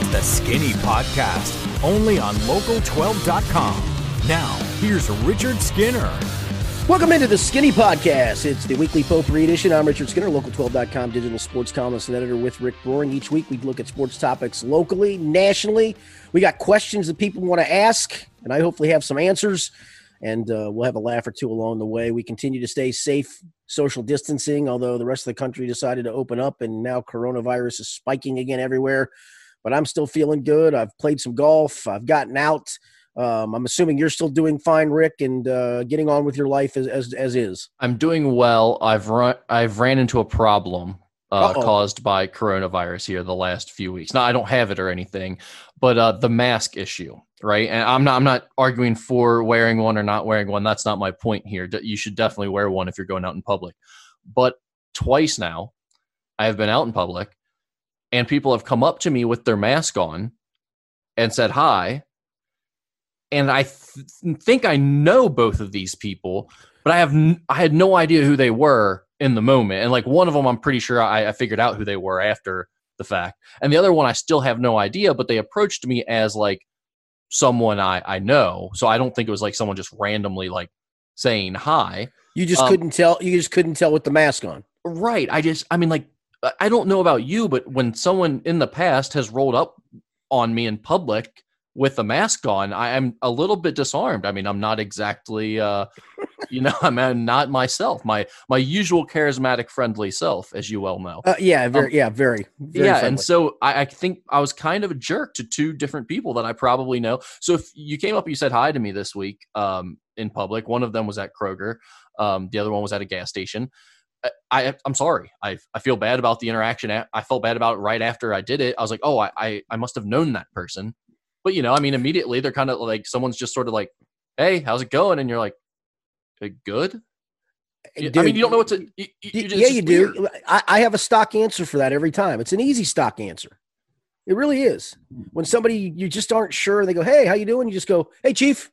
It's the Skinny Podcast, only on local12.com. Now, here's Richard Skinner. Welcome into the Skinny Podcast. It's the weekly potpourri edition. I'm Richard Skinner, local12.com digital sports columnist and editor with Rick Broering. Each week we look at sports topics locally, nationally. We got questions that people want to ask, and I hopefully have some answers. And uh, we'll have a laugh or two along the way. We continue to stay safe, social distancing, although the rest of the country decided to open up, and now coronavirus is spiking again everywhere. But I'm still feeling good. I've played some golf, I've gotten out. Um, I'm assuming you're still doing fine, Rick, and uh, getting on with your life as, as as is. I'm doing well. I've run. I've ran into a problem uh, caused by coronavirus here the last few weeks. Now I don't have it or anything, but uh, the mask issue, right? And I'm not. I'm not arguing for wearing one or not wearing one. That's not my point here. You should definitely wear one if you're going out in public. But twice now, I have been out in public, and people have come up to me with their mask on and said hi and I th- think I know both of these people, but I have n- I had no idea who they were in the moment. And like one of them, I'm pretty sure I, I figured out who they were after the fact, and the other one I still have no idea. But they approached me as like someone I I know, so I don't think it was like someone just randomly like saying hi. You just um, couldn't tell. You just couldn't tell with the mask on. Right. I just. I mean, like I don't know about you, but when someone in the past has rolled up on me in public with a mask on, I am a little bit disarmed. I mean, I'm not exactly, uh, you know, I'm not myself, my my usual charismatic, friendly self, as you well know. Uh, yeah, very, um, yeah, very, very yeah. Friendly. And so I, I, think I was kind of a jerk to two different people that I probably know. So if you came up, you said hi to me this week um, in public. One of them was at Kroger. Um, the other one was at a gas station. Uh, I, I'm sorry. I, I feel bad about the interaction. I felt bad about it right after I did it. I was like, oh, I, I, I must have known that person but you know, I mean, immediately they're kind of like someone's just sort of like, "Hey, how's it going?" And you're like, uh, "Good." Uh, dude, I mean, you don't know what to. You, you yeah, you do. I, I have a stock answer for that every time. It's an easy stock answer. It really is. When somebody you just aren't sure, they go, "Hey, how you doing?" You just go, "Hey, chief."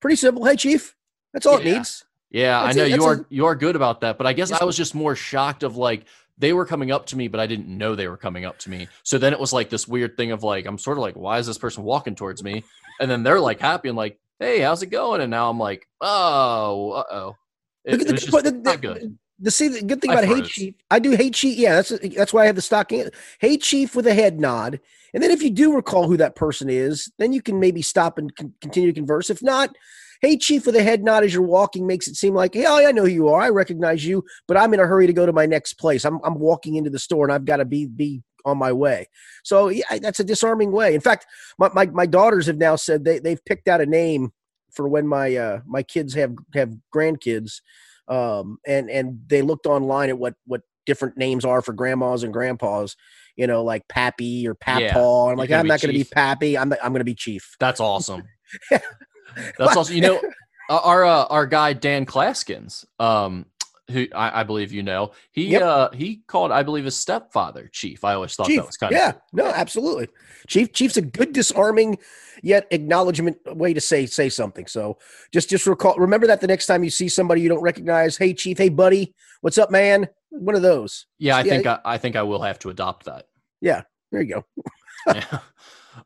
Pretty simple. Hey, chief. That's all yeah. it needs. Yeah, that's I know you are a, you are good about that, but I guess I was just more shocked of like they were coming up to me, but I didn't know they were coming up to me. So then it was like this weird thing of like, I'm sort of like, why is this person walking towards me? And then they're like happy and like, hey, how's it going? And now I'm like, oh, uh oh. It, the, just the, not good. The see the good thing about Hey Chief, I do Hey Chief. Yeah, that's that's why I have the stock. Hey Chief with a head nod, and then if you do recall who that person is, then you can maybe stop and con- continue to converse. If not, Hey, Chief, with a head nod as you're walking makes it seem like, hey, I know who you are. I recognize you, but I'm in a hurry to go to my next place. I'm, I'm walking into the store and I've got to be, be on my way. So yeah, that's a disarming way. In fact, my, my, my daughters have now said they, they've picked out a name for when my, uh, my kids have, have grandkids. Um, and, and they looked online at what, what different names are for grandmas and grandpas you know, like Pappy or Papaw. Yeah, I'm like, I'm not going to be Pappy. I'm I'm going to be Chief. That's awesome. That's also you know our uh, our guy Dan Claskins, um, who I, I, believe you know, he yep. uh, he called I believe his stepfather Chief. I always thought Chief. that was kind yeah, of yeah, no, absolutely. Chief Chief's a good disarming yet acknowledgement way to say say something. So just just recall remember that the next time you see somebody you don't recognize, hey Chief, hey buddy, what's up, man? One of those. Yeah, I yeah. think I, I think I will have to adopt that. Yeah, there you go. yeah.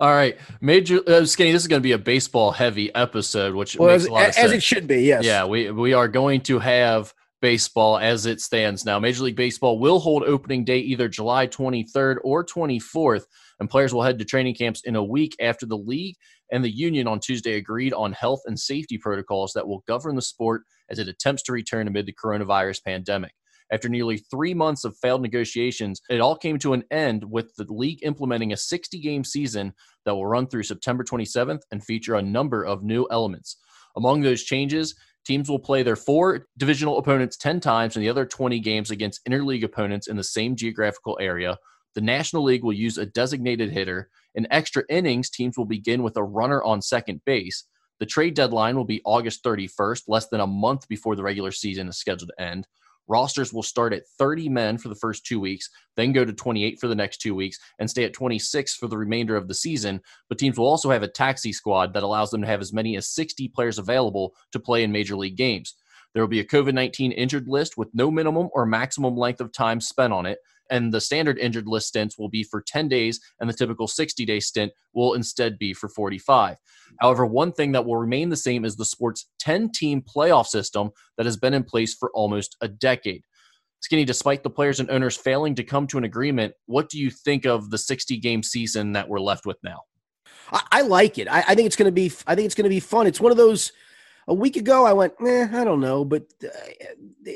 All right, Major uh, Skinny. This is going to be a baseball heavy episode, which well, makes as, a lot of sense. it should be. Yes. Yeah, we we are going to have baseball as it stands now. Major League Baseball will hold opening day either July 23rd or 24th, and players will head to training camps in a week after the league and the union on Tuesday agreed on health and safety protocols that will govern the sport as it attempts to return amid the coronavirus pandemic. After nearly three months of failed negotiations, it all came to an end with the league implementing a 60 game season that will run through September 27th and feature a number of new elements. Among those changes, teams will play their four divisional opponents 10 times and the other 20 games against interleague opponents in the same geographical area. The National League will use a designated hitter. In extra innings, teams will begin with a runner on second base. The trade deadline will be August 31st, less than a month before the regular season is scheduled to end. Rosters will start at 30 men for the first two weeks, then go to 28 for the next two weeks, and stay at 26 for the remainder of the season. But teams will also have a taxi squad that allows them to have as many as 60 players available to play in major league games. There will be a COVID 19 injured list with no minimum or maximum length of time spent on it. And the standard injured list stints will be for 10 days, and the typical 60 day stint will instead be for 45. However, one thing that will remain the same is the sport's 10 team playoff system that has been in place for almost a decade. Skinny, despite the players and owners failing to come to an agreement, what do you think of the 60 game season that we're left with now? I, I like it. I, I think it's going to be. I think it's going to be fun. It's one of those. A week ago, I went, eh, I don't know, but uh,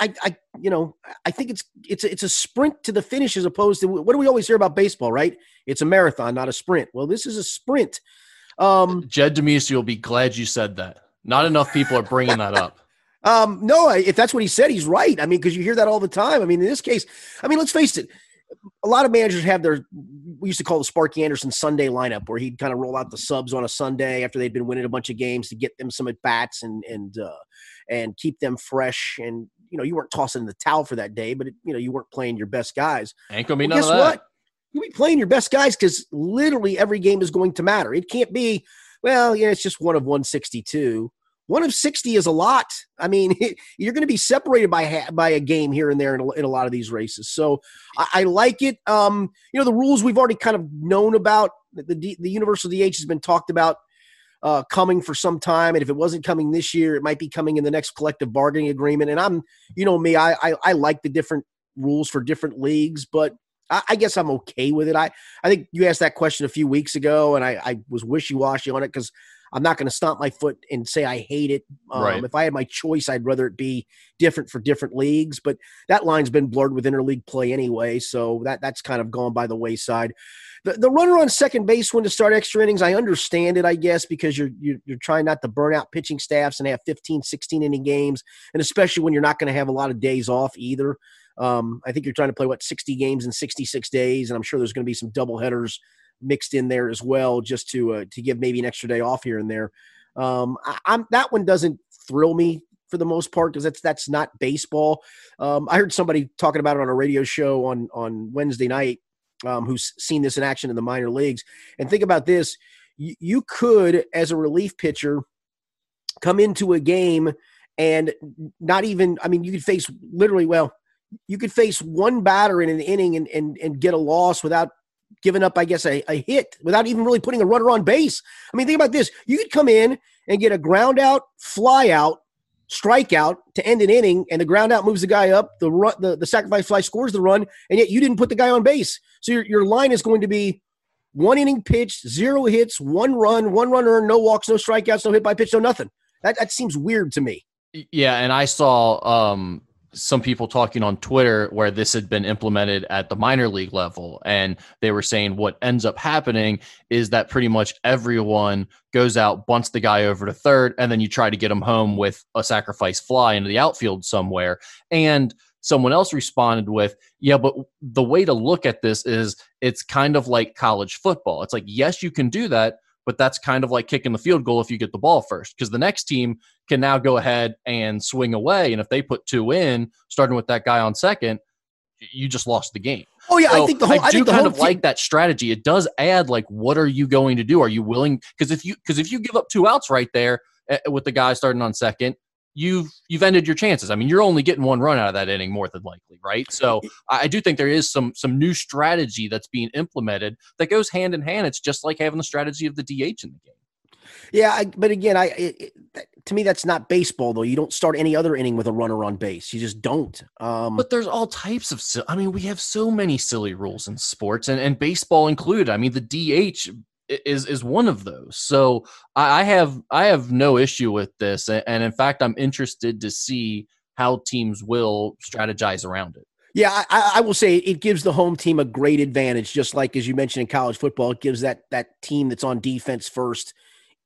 I, I, you know, I think it's it's a, it's a sprint to the finish as opposed to what do we always hear about baseball, right? It's a marathon, not a sprint. Well, this is a sprint. Um, Jed Demetriou will be glad you said that. Not enough people are bringing that up. Um, no, if that's what he said, he's right. I mean, because you hear that all the time. I mean, in this case, I mean, let's face it. A lot of managers have their we used to call the Sparky Anderson Sunday lineup, where he'd kind of roll out the subs on a Sunday after they'd been winning a bunch of games to get them some at bats and and uh, and keep them fresh. And you know, you weren't tossing the towel for that day, but it, you know, you weren't playing your best guys. Ain't gonna be well, none guess what? You'll be playing your best guys because literally every game is going to matter. It can't be, well, yeah, it's just one of 162 one of 60 is a lot. I mean, you're going to be separated by by a game here and there in a, in a lot of these races. So I, I, like it. Um, you know, the rules we've already kind of known about. The the, the universal DH has been talked about uh, coming for some time, and if it wasn't coming this year, it might be coming in the next collective bargaining agreement. And I'm, you know, me, I I, I like the different rules for different leagues, but I, I guess I'm okay with it. I I think you asked that question a few weeks ago, and I, I was wishy washy on it because I'm not going to stomp my foot and say I hate it. Um, right. If I had my choice, I'd rather it be different for different leagues. But that line's been blurred with interleague play anyway, so that that's kind of gone by the wayside. The, the runner on second base when to start extra innings, I understand it, I guess, because you're, you're, you're trying not to burn out pitching staffs and have 15, 16 inning games, and especially when you're not going to have a lot of days off either. Um, I think you're trying to play what 60 games in 66 days, and I'm sure there's going to be some double headers mixed in there as well, just to uh, to give maybe an extra day off here and there. Um, I, am that one doesn't thrill me for the most part because that's that's not baseball. Um, I heard somebody talking about it on a radio show on on Wednesday night um, who's seen this in action in the minor leagues. And think about this: you, you could, as a relief pitcher, come into a game and not even. I mean, you could face literally well. You could face one batter in an inning and, and, and get a loss without given up, I guess, a, a hit without even really putting a runner on base. I mean, think about this. You could come in and get a ground out, fly out, strikeout to end an inning, and the ground out moves the guy up. The run, the, the sacrifice fly scores the run, and yet you didn't put the guy on base. So your, your line is going to be one inning pitched, zero hits, one run, one runner, no walks, no strikeouts, no hit by pitch, no nothing. That that seems weird to me. Yeah, and I saw um some people talking on Twitter where this had been implemented at the minor league level. And they were saying what ends up happening is that pretty much everyone goes out, bunts the guy over to third, and then you try to get him home with a sacrifice fly into the outfield somewhere. And someone else responded with, Yeah, but the way to look at this is it's kind of like college football. It's like, yes, you can do that but that's kind of like kicking the field goal if you get the ball first because the next team can now go ahead and swing away and if they put two in starting with that guy on second you just lost the game. Oh yeah so i think the whole i, do kind of team- like that strategy. It does add like what are you going to do? Are you willing because if you because if you give up two outs right there uh, with the guy starting on second you've you've ended your chances. I mean, you're only getting one run out of that inning more than likely, right? So I do think there is some some new strategy that's being implemented that goes hand in hand. It's just like having the strategy of the DH in the game. Yeah, I, but again, I it, to me that's not baseball though. You don't start any other inning with a runner on base. You just don't. Um, but there's all types of. I mean, we have so many silly rules in sports, and and baseball included. I mean, the DH is is one of those. So I have I have no issue with this, and in fact, I'm interested to see how teams will strategize around it. Yeah, I, I, will say it gives the home team a great advantage, just like as you mentioned in college football, it gives that that team that's on defense first,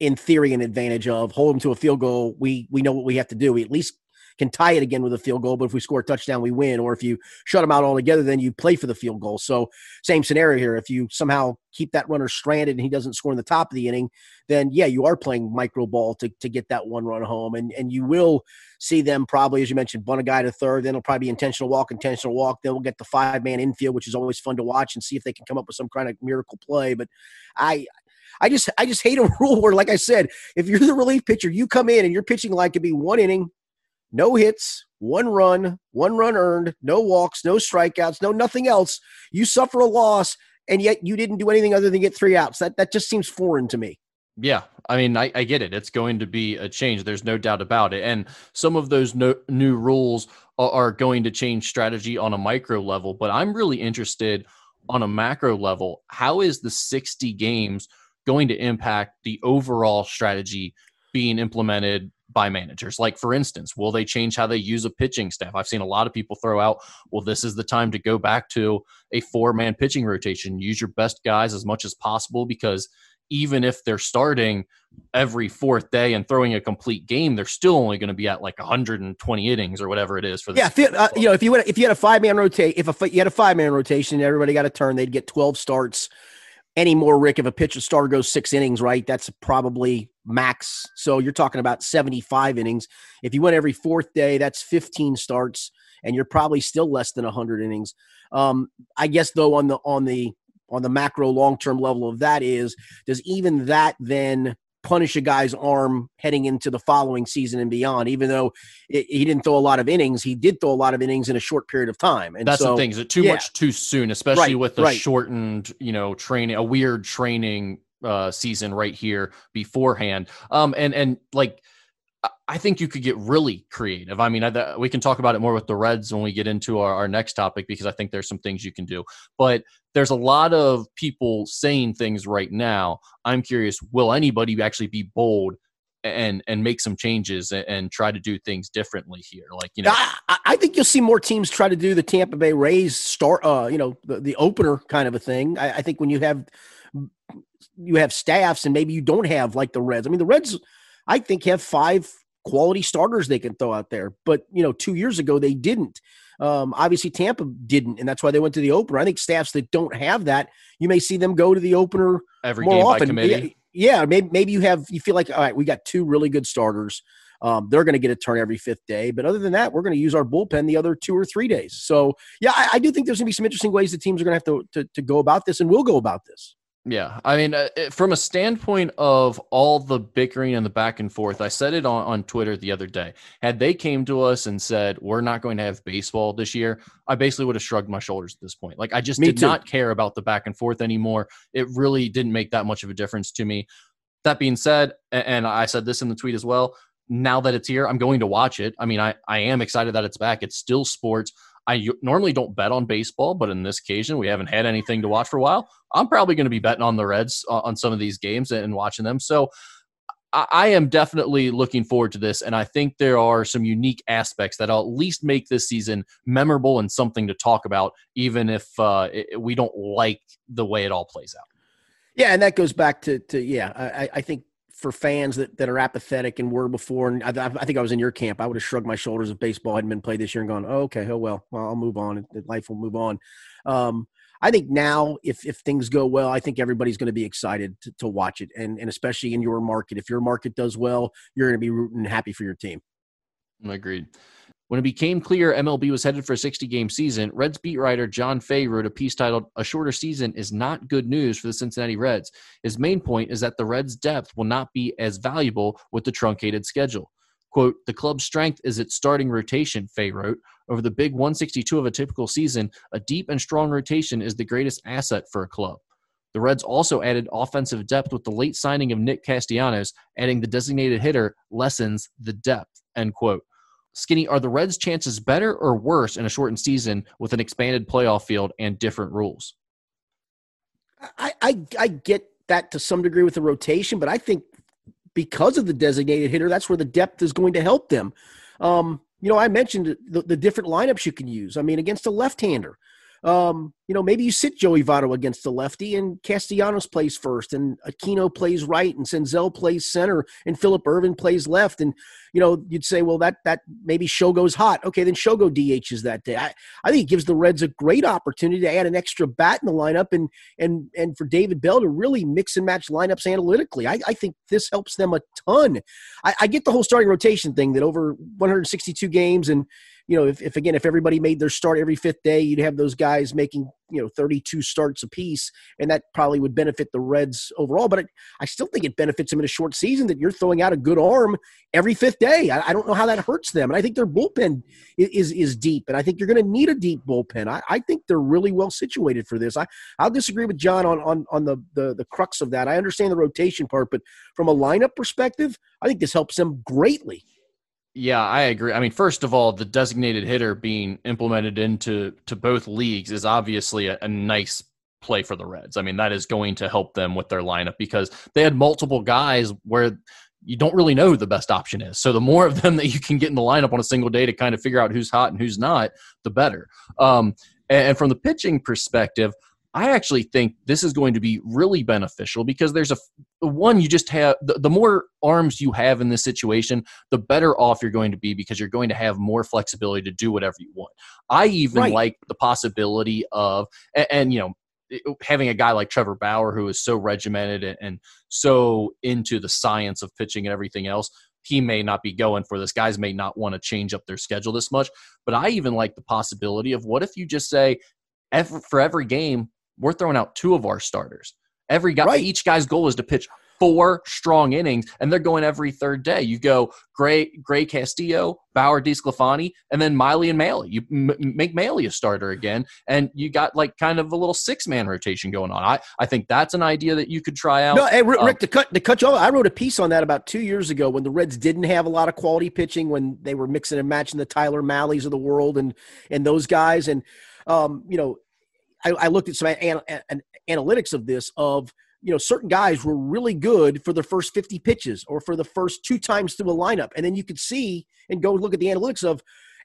in theory, an advantage of hold them to a field goal. We we know what we have to do. We at least can tie it again with a field goal. But if we score a touchdown, we win. Or if you shut them out altogether, then you play for the field goal. So same scenario here. If you somehow keep that runner stranded and he doesn't score in the top of the inning, then yeah, you are playing micro ball to, to get that one run home. And and you will see them probably, as you mentioned, bunt a guy to third. Then it'll probably be intentional walk, intentional walk. Then we'll get the five man infield, which is always fun to watch and see if they can come up with some kind of miracle play. But I I just I just hate a rule where, like I said, if you're the relief pitcher, you come in and you're pitching line could be one inning, no hits, one run, one run earned, no walks, no strikeouts, no nothing else. You suffer a loss, and yet you didn't do anything other than get three outs. That that just seems foreign to me. Yeah, I mean, I, I, get it. It's going to be a change. There's no doubt about it. And some of those no, new rules are, are, going to change strategy on a micro level. But I'm really interested on a macro level. How is the 60 games going to impact the overall strategy being implemented by managers? Like, for instance, will they change how they use a pitching staff? I've seen a lot of people throw out, well, this is the time to go back to a four man pitching rotation. Use your best guys as much as possible because – even if they're starting every fourth day and throwing a complete game, they're still only going to be at like 120 innings or whatever it is for the yeah. If uh, you know, if you went, if you had a five man rotate, if a, you had a five man rotation, everybody got a turn, they'd get 12 starts. Any more, Rick, if a pitcher star goes six innings, right? That's probably max. So you're talking about 75 innings. If you went every fourth day, that's 15 starts, and you're probably still less than 100 innings. Um, I guess though on the on the on the macro long term level of that is does even that then punish a guy's arm heading into the following season and beyond. Even though it, he didn't throw a lot of innings, he did throw a lot of innings in a short period of time. And that's so, the thing. Is it too yeah. much too soon, especially right, with the right. shortened, you know, training, a weird training uh, season right here beforehand. Um, and and like I think you could get really creative. I mean, I, we can talk about it more with the Reds when we get into our, our next topic because I think there's some things you can do. But there's a lot of people saying things right now. I'm curious, will anybody actually be bold and and make some changes and, try to do things differently here? Like you know, I, I, think you'll see more teams try to do the Tampa Bay Rays start, uh, you know, the, the opener kind of a thing. I, I think when you have you have staffs and maybe you don't have like the Reds. I mean, the Reds I think have five quality starters they can throw out there. But you know, two years ago they didn't. Um, obviously, Tampa didn't, and that's why they went to the opener. I think staffs that don't have that, you may see them go to the opener every more often. Yeah, yeah, maybe maybe you have you feel like all right, we got two really good starters. Um, they're going to get a turn every fifth day, but other than that, we're going to use our bullpen the other two or three days. So, yeah, I, I do think there's going to be some interesting ways the teams are going to have to, to to go about this, and will go about this. Yeah, I mean, uh, from a standpoint of all the bickering and the back and forth, I said it on, on Twitter the other day. Had they came to us and said we're not going to have baseball this year, I basically would have shrugged my shoulders at this point. Like I just me did too. not care about the back and forth anymore. It really didn't make that much of a difference to me. That being said, and I said this in the tweet as well. Now that it's here, I'm going to watch it. I mean, I I am excited that it's back. It's still sports. I normally don't bet on baseball, but in this occasion, we haven't had anything to watch for a while. I'm probably going to be betting on the Reds uh, on some of these games and watching them. So I, I am definitely looking forward to this. And I think there are some unique aspects that'll at least make this season memorable and something to talk about, even if uh, it, we don't like the way it all plays out. Yeah, and that goes back to, to yeah, I, I think for fans that, that are apathetic and were before. And I, I, think I was in your camp. I would have shrugged my shoulders if baseball hadn't been played this year and gone, oh, okay, oh well, well, I'll move on. Life will move on. Um, I think now, if if things go well, I think everybody's going to be excited to, to watch it, and and especially in your market. If your market does well, you're going to be rooting happy for your team. Agreed. When it became clear MLB was headed for a 60 game season, Reds beat writer John Fay wrote a piece titled A Shorter Season is Not Good News for the Cincinnati Reds. His main point is that the Reds' depth will not be as valuable with the truncated schedule. Quote, the club's strength is its starting rotation, Fay wrote. Over the big 162 of a typical season, a deep and strong rotation is the greatest asset for a club. The Reds also added offensive depth with the late signing of Nick Castellanos, adding the designated hitter lessens the depth, end quote. Skinny, are the Reds' chances better or worse in a shortened season with an expanded playoff field and different rules? I, I, I get that to some degree with the rotation, but I think because of the designated hitter, that's where the depth is going to help them. Um, you know, I mentioned the, the different lineups you can use. I mean, against a left-hander, um, you know, maybe you sit Joey Votto against the lefty and Castellanos plays first and Aquino plays right and Senzel plays center and Phillip Ervin plays left. And, you know, you'd say, well, that, that maybe Shogo's hot. Okay. Then Shogo DHs that day. I, I think it gives the Reds a great opportunity to add an extra bat in the lineup and, and, and for David Bell to really mix and match lineups analytically. I, I think this helps them a ton. I, I get the whole starting rotation thing that over 162 games and, you know, if, if again, if everybody made their start every fifth day, you'd have those guys making, you know, 32 starts apiece, and that probably would benefit the Reds overall. But it, I still think it benefits them in a short season that you're throwing out a good arm every fifth day. I, I don't know how that hurts them. And I think their bullpen is, is, is deep, and I think you're going to need a deep bullpen. I, I think they're really well situated for this. I, I'll disagree with John on, on, on the, the, the crux of that. I understand the rotation part, but from a lineup perspective, I think this helps them greatly. Yeah, I agree. I mean, first of all, the designated hitter being implemented into to both leagues is obviously a, a nice play for the Reds. I mean, that is going to help them with their lineup because they had multiple guys where you don't really know who the best option is. So the more of them that you can get in the lineup on a single day to kind of figure out who's hot and who's not, the better. Um, and from the pitching perspective, I actually think this is going to be really beneficial because there's a one you just have the, the, more arms you have in this situation, the better off you're going to be because you're going to have more flexibility to do whatever you want. I even right. like the possibility of and, and, you know oh, having a guy like Trevor Bauer who is so regimented and, and so into the science of pitching and everything else he may not be going for this. Guys may not want to change up their schedule this much. But I even like the possibility of what if you just say, for every game, we're throwing out two of our starters. Every guy, right. each guy's goal is to pitch four strong innings, and they're going every third day. You go Gray, Gray Castillo, Bauer, DeSclafani, and then Miley and Mahle. You m- make Mahle a starter again, and you got like kind of a little six man rotation going on. I, I think that's an idea that you could try out. No, hey, Rick, um, to cut to cut you off, I wrote a piece on that about two years ago when the Reds didn't have a lot of quality pitching when they were mixing and matching the Tyler Mahles of the world and and those guys, and um, you know I, I looked at some an, an, analytics of this of you know certain guys were really good for the first 50 pitches or for the first two times through a lineup. And then you could see and go look at the analytics of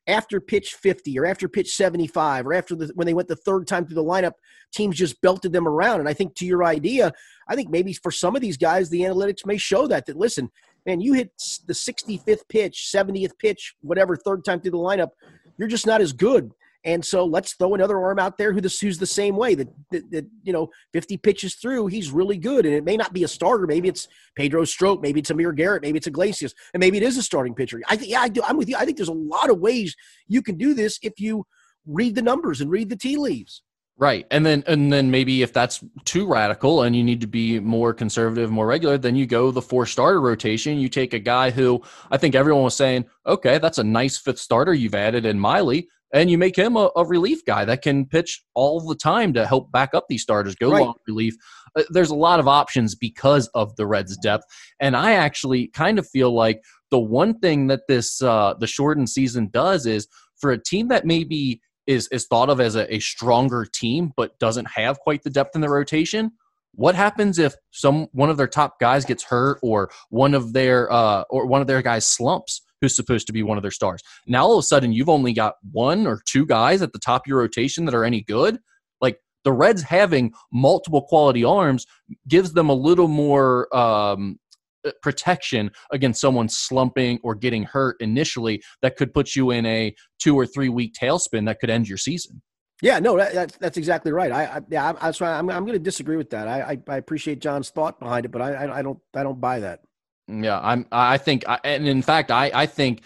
after pitch 50 or after pitch 75 or after the when they went the third time through the lineup teams just belted them around. And i think to your idea i think maybe for some of these guys the analytics may show that that listen man you hit the 65th pitch 70th pitch whatever third time through the lineup you're just not as good and so let's throw another arm out there who this, who's the same way that, that, that, you know, 50 pitches through, he's really good. And it may not be a starter. Maybe it's Pedro Strop. Maybe it's Amir Garrett. Maybe it's Iglesias. And maybe it is a starting pitcher. I think, yeah, I do. I'm with you. I think there's a lot of ways you can do this if you read the numbers and read the tea leaves. Right. And then and then maybe if that's too radical and you need to be more conservative, more regular, then you go the four starter rotation. You take a guy who I think everyone was saying, okay, that's a nice fifth starter you've added in Miley and you make him a, a, relief guy that can pitch all the time to help back up these starters, go right. long relief. Uh, there's a lot of options because of the Reds' depth, and I actually kind of feel like the one thing that this uh, the shortened season does is for a team that maybe is is thought of as a, a stronger team but doesn't have quite the depth in the rotation. What happens if some one of their top guys gets hurt or one of their uh, or one of their guys slumps? Who's supposed to be one of their stars. Now all of a sudden you've only got one or two guys at the top of your rotation that are any good. Like the Reds having multiple quality arms gives them a little more um, uh, protection against someone slumping or getting hurt initially that could put you in a two or three week tailspin that could end your season. Yeah, no, that, that's that's exactly right. I, I yeah, I, that's why I'm I'm going to disagree with that. I, I, I appreciate John's thought behind it, but I I don't I don't buy that. Yeah, I'm. I think, and in fact, I I think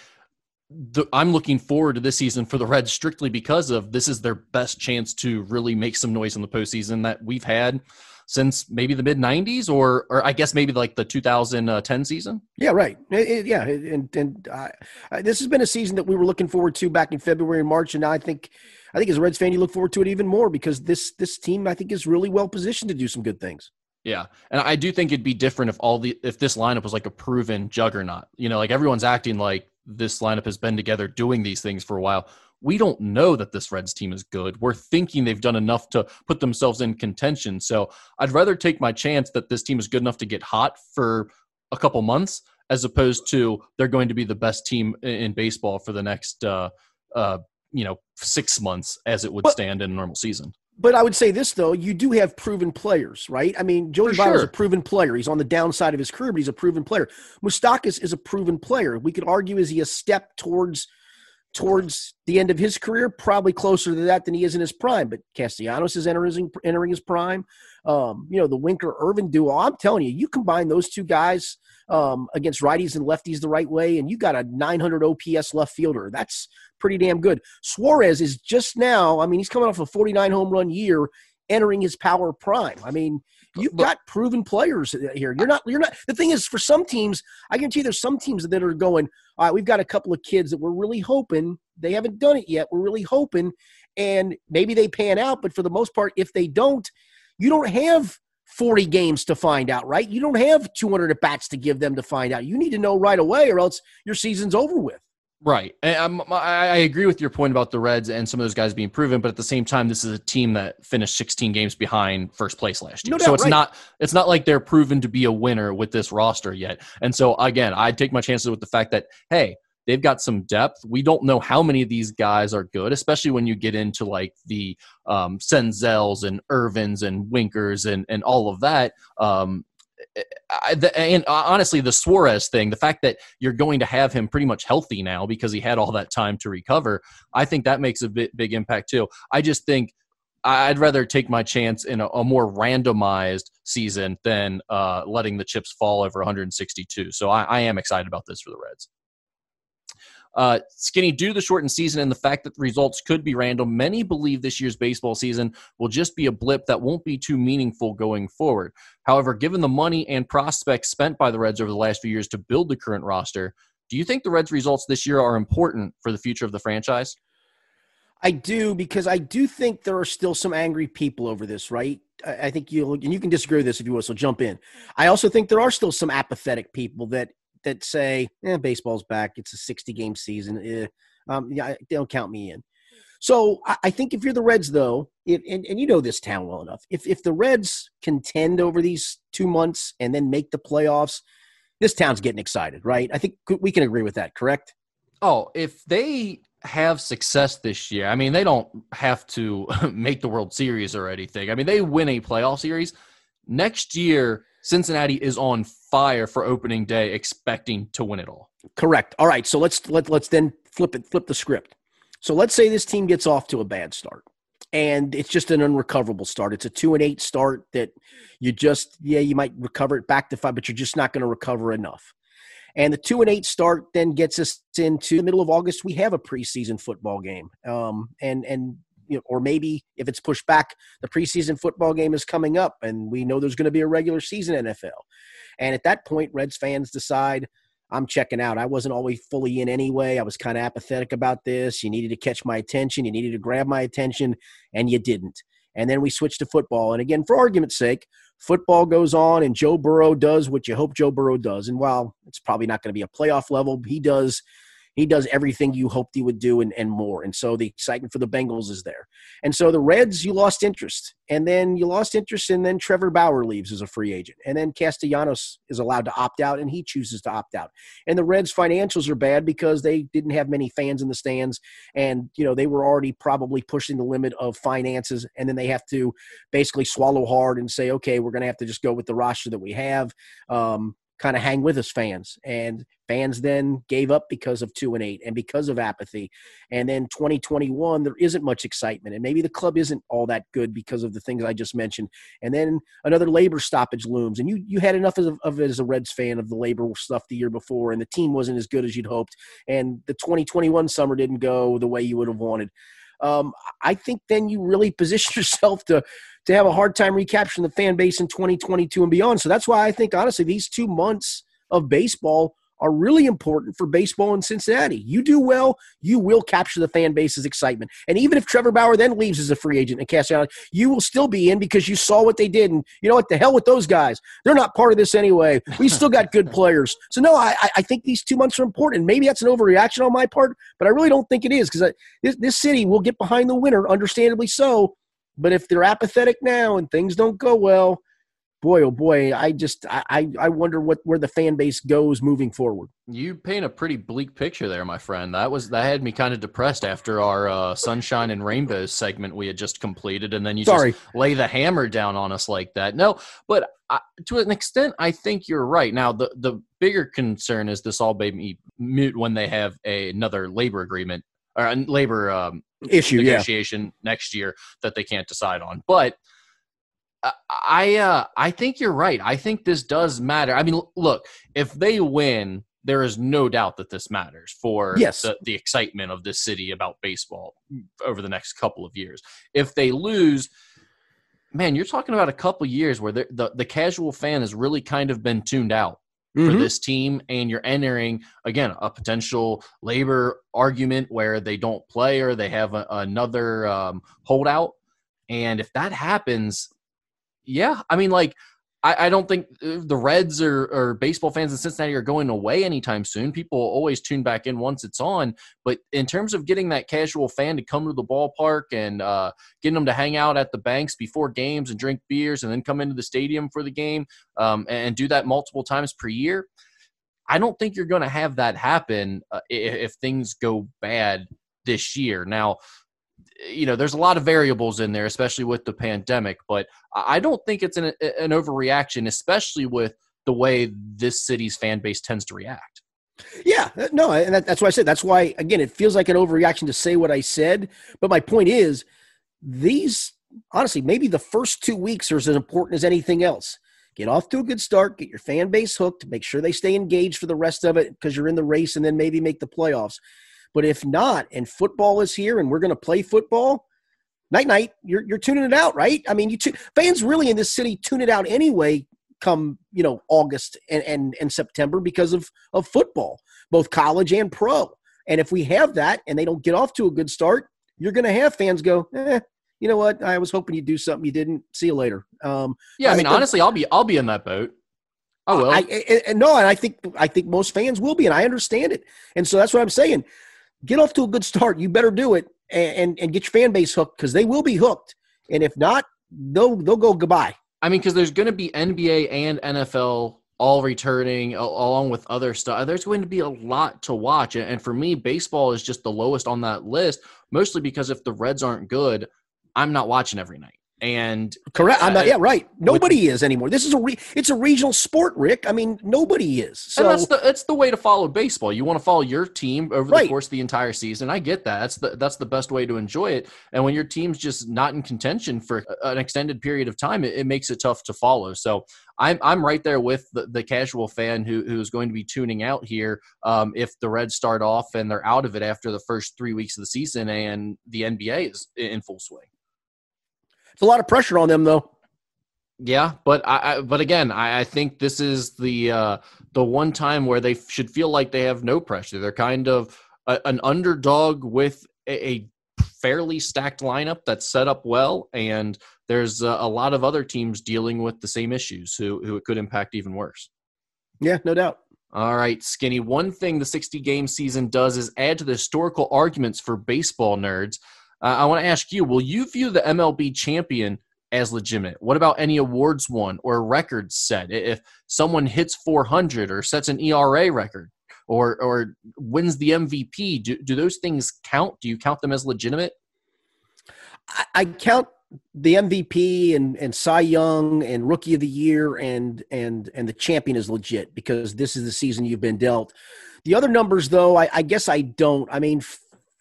the, I'm looking forward to this season for the Reds strictly because of this is their best chance to really make some noise in the postseason that we've had since maybe the mid 90s or or I guess maybe like the 2010 season. Yeah, right. It, it, yeah, and and uh, this has been a season that we were looking forward to back in February and March, and I think I think as a Reds fan, you look forward to it even more because this this team I think is really well positioned to do some good things. Yeah, and I do think it'd be different if all the if this lineup was like a proven juggernaut. You know, like everyone's acting like this lineup has been together doing these things for a while. We don't know that this Reds team is good. We're thinking they've done enough to put themselves in contention. So I'd rather take my chance that this team is good enough to get hot for a couple months, as opposed to they're going to be the best team in baseball for the next, uh, uh, you know, six months as it would stand in a normal season but I would say this though, you do have proven players, right? I mean, Joey Votto is a proven player. He's on the downside of his career, but he's a proven player. Moustakas is a proven player. We could argue is he a step towards towards the end of his career, probably closer to that than he is in his prime. But Castellanos is entering entering his prime. Um, you know, the Winker Ervin duo. I'm telling you, you combine those two guys um, against righties and lefties the right way, and you got a 900 OPS left fielder. That's pretty damn good. Suarez is just now. I mean, he's coming off a 49 home run year, entering his power prime. I mean, you've got proven players uh, here. You're not. You're not. The thing is, for some teams, I guarantee you, there's some teams that are going. All right, we've got a couple of kids that we're really hoping they haven't done it yet. We're really hoping, and maybe they pan out. But for the most part, if they don't, you don't have 40 games to find out, right? You don't have 200 at bats to give them to find out. You need to know right away, or else your season's over with. Right. And i agree with your point about the Reds and some of those guys being proven, but at the same time, this is a team that finished 16 games behind first place last year. No doubt, so it's right. not it's not like they're proven to be a winner with this roster yet. And so again, I'd take my chances with the fact that hey, they've got some depth. We don't know how many of these guys are good, especially when you get into like the um, Senzels and Ervins and Winkers and and all of that. Um, I, the, and honestly, the Suarez thing, the fact that you're going to have him pretty much healthy now because he had all that time to recover, I think that makes a bit, big impact too. I just think I'd rather take my chance in a, a more randomized season than uh, letting the chips fall over 162. So I, I am excited about this for the Reds. Uh, Skinny, due to the shortened season and the fact that the results could be random, many believe this year's baseball season will just be a blip that won't be too meaningful going forward. However, given the money and prospects spent by the Reds over the last few years to build the current roster, do you think the Reds' results this year are important for the future of the franchise? I do because I do think there are still some angry people over this, right? I think you'll and you can disagree with this if you will, so jump in. I also think there are still some apathetic people that that say, "Yeah, baseball's back. It's a 60 game season. Eh, um, yeah, don't count me in." So I, think if you're the Reds, though, and, and you know this town well enough, if if the Reds contend over these two months and then make the playoffs, this town's getting excited, right? I think we can agree with that, correct? Oh, if they have success this year, I mean, they don't have to make the World Series or anything. I mean, they win a playoff series next year Cincinnati is on fire for opening day, expecting to win it all. Correct. All right, so let's let let's then flip it, flip the script. So let's say this team gets off to a bad start, and it's just an unrecoverable start. It's a two and eight start that you just yeah you might recover it back to five, but you're just not going to recover enough. And the two and eight start then gets us into the middle of August. We have a preseason football game, um, and and you know, or maybe if it's pushed back, the preseason football game is coming up, and we know there's going to be a regular season NFL. And at that point, Reds fans decide, I'm checking out. I wasn't always fully in anyway. I was kind of apathetic about this. You needed to catch my attention. You needed to grab my attention, and you didn't. And then we switched to football. And again, for argument's sake, football goes on, and Joe Burrow does what you hope Joe Burrow does. And while it's probably not going to be a playoff level, he does he does everything you hoped he would do and, and more. And so the excitement for the Bengals is there. And so the Reds, you lost interest. And then you lost interest, and then Trevor Bauer leaves as a free agent. And then Castellanos is allowed to opt out, and he chooses to opt out. And the Reds' financials are bad because they didn't have many fans in the stands. And, you know, they were already probably pushing the limit of finances. And then they have to basically swallow hard and say, okay, we're going to have to just go with the roster that we have. Um, kind of hang with us fans. And fans then gave up because of two and eight and because of apathy. And then 2021 there isn't much excitement and maybe the club isn't all that good because of the things i just mentioned. And then another labor stoppage looms and you you had enough of, of it as a reds fan of the labor stuff the year before and the team wasn't as good as you'd hoped and the 2021 summer didn't go the way you would have wanted um, I think then you really position yourself to to have a hard time recapturing the fan base in 2022 and beyond. So that's why I think honestly these two months of baseball are really important for baseball in Cincinnati. You do well, you will capture the fan base's excitement. And even if Trevor Bauer then leaves as a free agent and cash out, you will still be in because you saw what they did. And you know what? The hell with those guys. They're not part of this anyway. We still got good players. So, no, I, I think these two months are important. Maybe that's an overreaction on my part, but I really don't think it is because this, this city will get behind the winner, understandably so. But if they're apathetic now and things don't go well, boy, oh boy, I just I I wonder what where the fan base goes moving forward. You paint a pretty bleak picture there, my friend. That was that had me kind of depressed after our uh, sunshine and rainbows segment we had just completed, and then you Sorry. just lay the hammer down on us like that. No, but I, to an extent, I think you're right. Now, the the bigger concern is this all baby mute when they have a, another labor agreement or a labor um, issue negotiation yeah. next year that they can't decide on. But I uh, I think you're right. I think this does matter. I mean, look, if they win, there is no doubt that this matters for yes. the, the excitement of this city about baseball over the next couple of years. If they lose, man, you're talking about a couple years where the, the, the casual fan has really kind of been tuned out mm-hmm. for this team, and you're entering again a potential labor argument where they don't play or they have a, another um, holdout. And if that happens, yeah, I mean, like, I, I don't think uh, the Reds or, or, baseball fans in Cincinnati are going away anytime soon. People always tune back in once it's on. But in terms of getting that casual fan to come to the ballpark and uh, getting them to hang out at the banks before games and drink beers and then come into the stadium for the game um, and do that multiple times per year, I don't think you're going to have that happen uh, if, if things go bad this year. Now, you know, there's a lot of variables in there, especially with the pandemic. But I don't think it's an, an overreaction, especially with the way this city's fan base tends to react. Yeah, uh, no, and that, that's why I said that's why again it feels like an overreaction to say what I said. But my point is, these honestly, maybe the first two weeks are as important as anything else. Get off to a good start, get your fan base hooked, make sure they stay engaged for the rest of it because you're in the race, and then maybe make the playoffs. But if not, and football is here and we're going to play football, night night, you're, you're tuning it out, right? I mean, you t- fans really in this city tune it out anyway come you know August and, and, and September because of, of football, both college and pro. And if we have that and they don't get off to a good start, you're going to have fans go, eh, you know what? I was hoping you'd do something you didn't. See you later. Um, yeah, I mean, honestly, I'll be I'll be in that boat. Oh well. I, I, no, and I think I think most fans will be, and I understand it. And so that's what I'm saying get off to a good start. You better do it and, and, and get your fan base hooked because they will be hooked. And if not, they'll they'll go goodbye. I mean, because there's going to be NBA and NFL all returning along with other stuff. There's going to be a lot to watch. And for me, baseball is just the lowest on that list, mostly because if the Reds aren't good, I'm not watching every night. And correct, I'm not. Yeah, right. Nobody with, is anymore. This is a re, it's a regional sport, Rick. I mean, nobody is. So and that's the that's the way to follow baseball. You want to follow your team over right. the course of the entire season. I get that. That's the that's the best way to enjoy it. And when your team's just not in contention for an extended period of time, it, it makes it tough to follow. So I'm I'm right there with the, the casual fan who who's going to be tuning out here um, if the Reds start off and they're out of it after the first three weeks of the season and the NBA is in full swing. It's a lot of pressure on them, though. Yeah, but I, I but again, I, I, think this is the uh, the one time where they should feel like they have no pressure. They're kind of a, an underdog with a, a, fairly stacked lineup that's set up well, and there's a, a lot of other teams dealing with the same issues who who it could impact even worse. Yeah, no doubt. All right, Skinny. One thing the 60 game season does is add to the historical arguments for baseball nerds. Uh, I want to ask you: Will you view the MLB champion as legitimate? What about any awards won or records set? If someone hits 400 or sets an ERA record or or wins the MVP, do, do those things count? Do you count them as legitimate? I, I count the MVP and and Cy Young and Rookie of the Year and and and the champion is legit because this is the season you've been dealt. The other numbers, though, I, I guess I don't. I mean,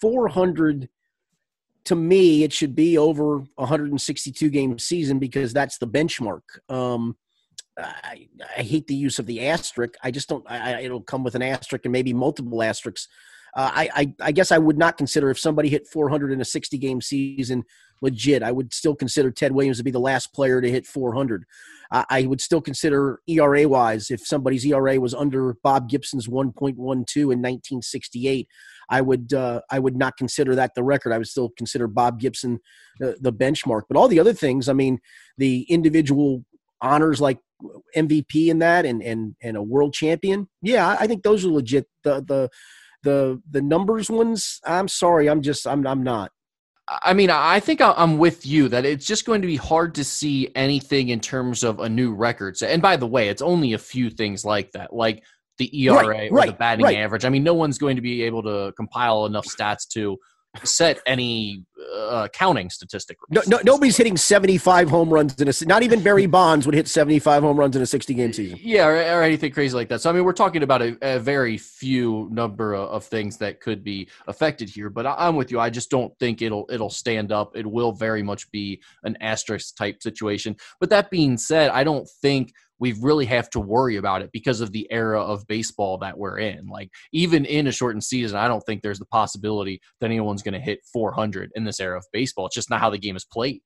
400 to me, it should be over 162 game season because that's the benchmark. Um, I, I, hate the use of the asterisk. I just don't. I, it'll come with an asterisk and maybe multiple asterisks. Uh, I, I, I guess I would not consider if somebody hit 400 in a 60 game season legit. I would still consider Ted Williams to be the last player to hit 400. I, I would still consider ERA wise if somebody's ERA was under Bob Gibson's 1.12 in 1968. I would uh, I would not consider that the record. I would still consider Bob Gibson the, the benchmark. But all the other things, I mean, the individual honors like MVP in that and and and a world champion. Yeah, I think those are legit. The the the the numbers ones. I'm sorry, I'm just I'm I'm not. I mean, I think I'm with you that it's just going to be hard to see anything in terms of a new record. And by the way, it's only a few things like that. Like the ERA right, or right, the batting right. average. I mean, no one's going to be able to compile enough stats to set any uh, counting statistic. No, no, nobody's hitting 75 home runs in a. Not even Barry Bonds would hit 75 home runs in a 60 game season. Yeah, or, or, anything crazy like that. So I mean, we're talking about a, a very few number of, of, things that could be affected here. But I, am with you. I just don't think it'll it'll stand up. It will very much be an asterisk type situation. But that being said, I don't think we really have to worry about it because of the era of baseball that we're in. Like even in a shortened season, I don't think there's the possibility that anyone's going to hit 400 in this era of baseball. It's just not how the game is played.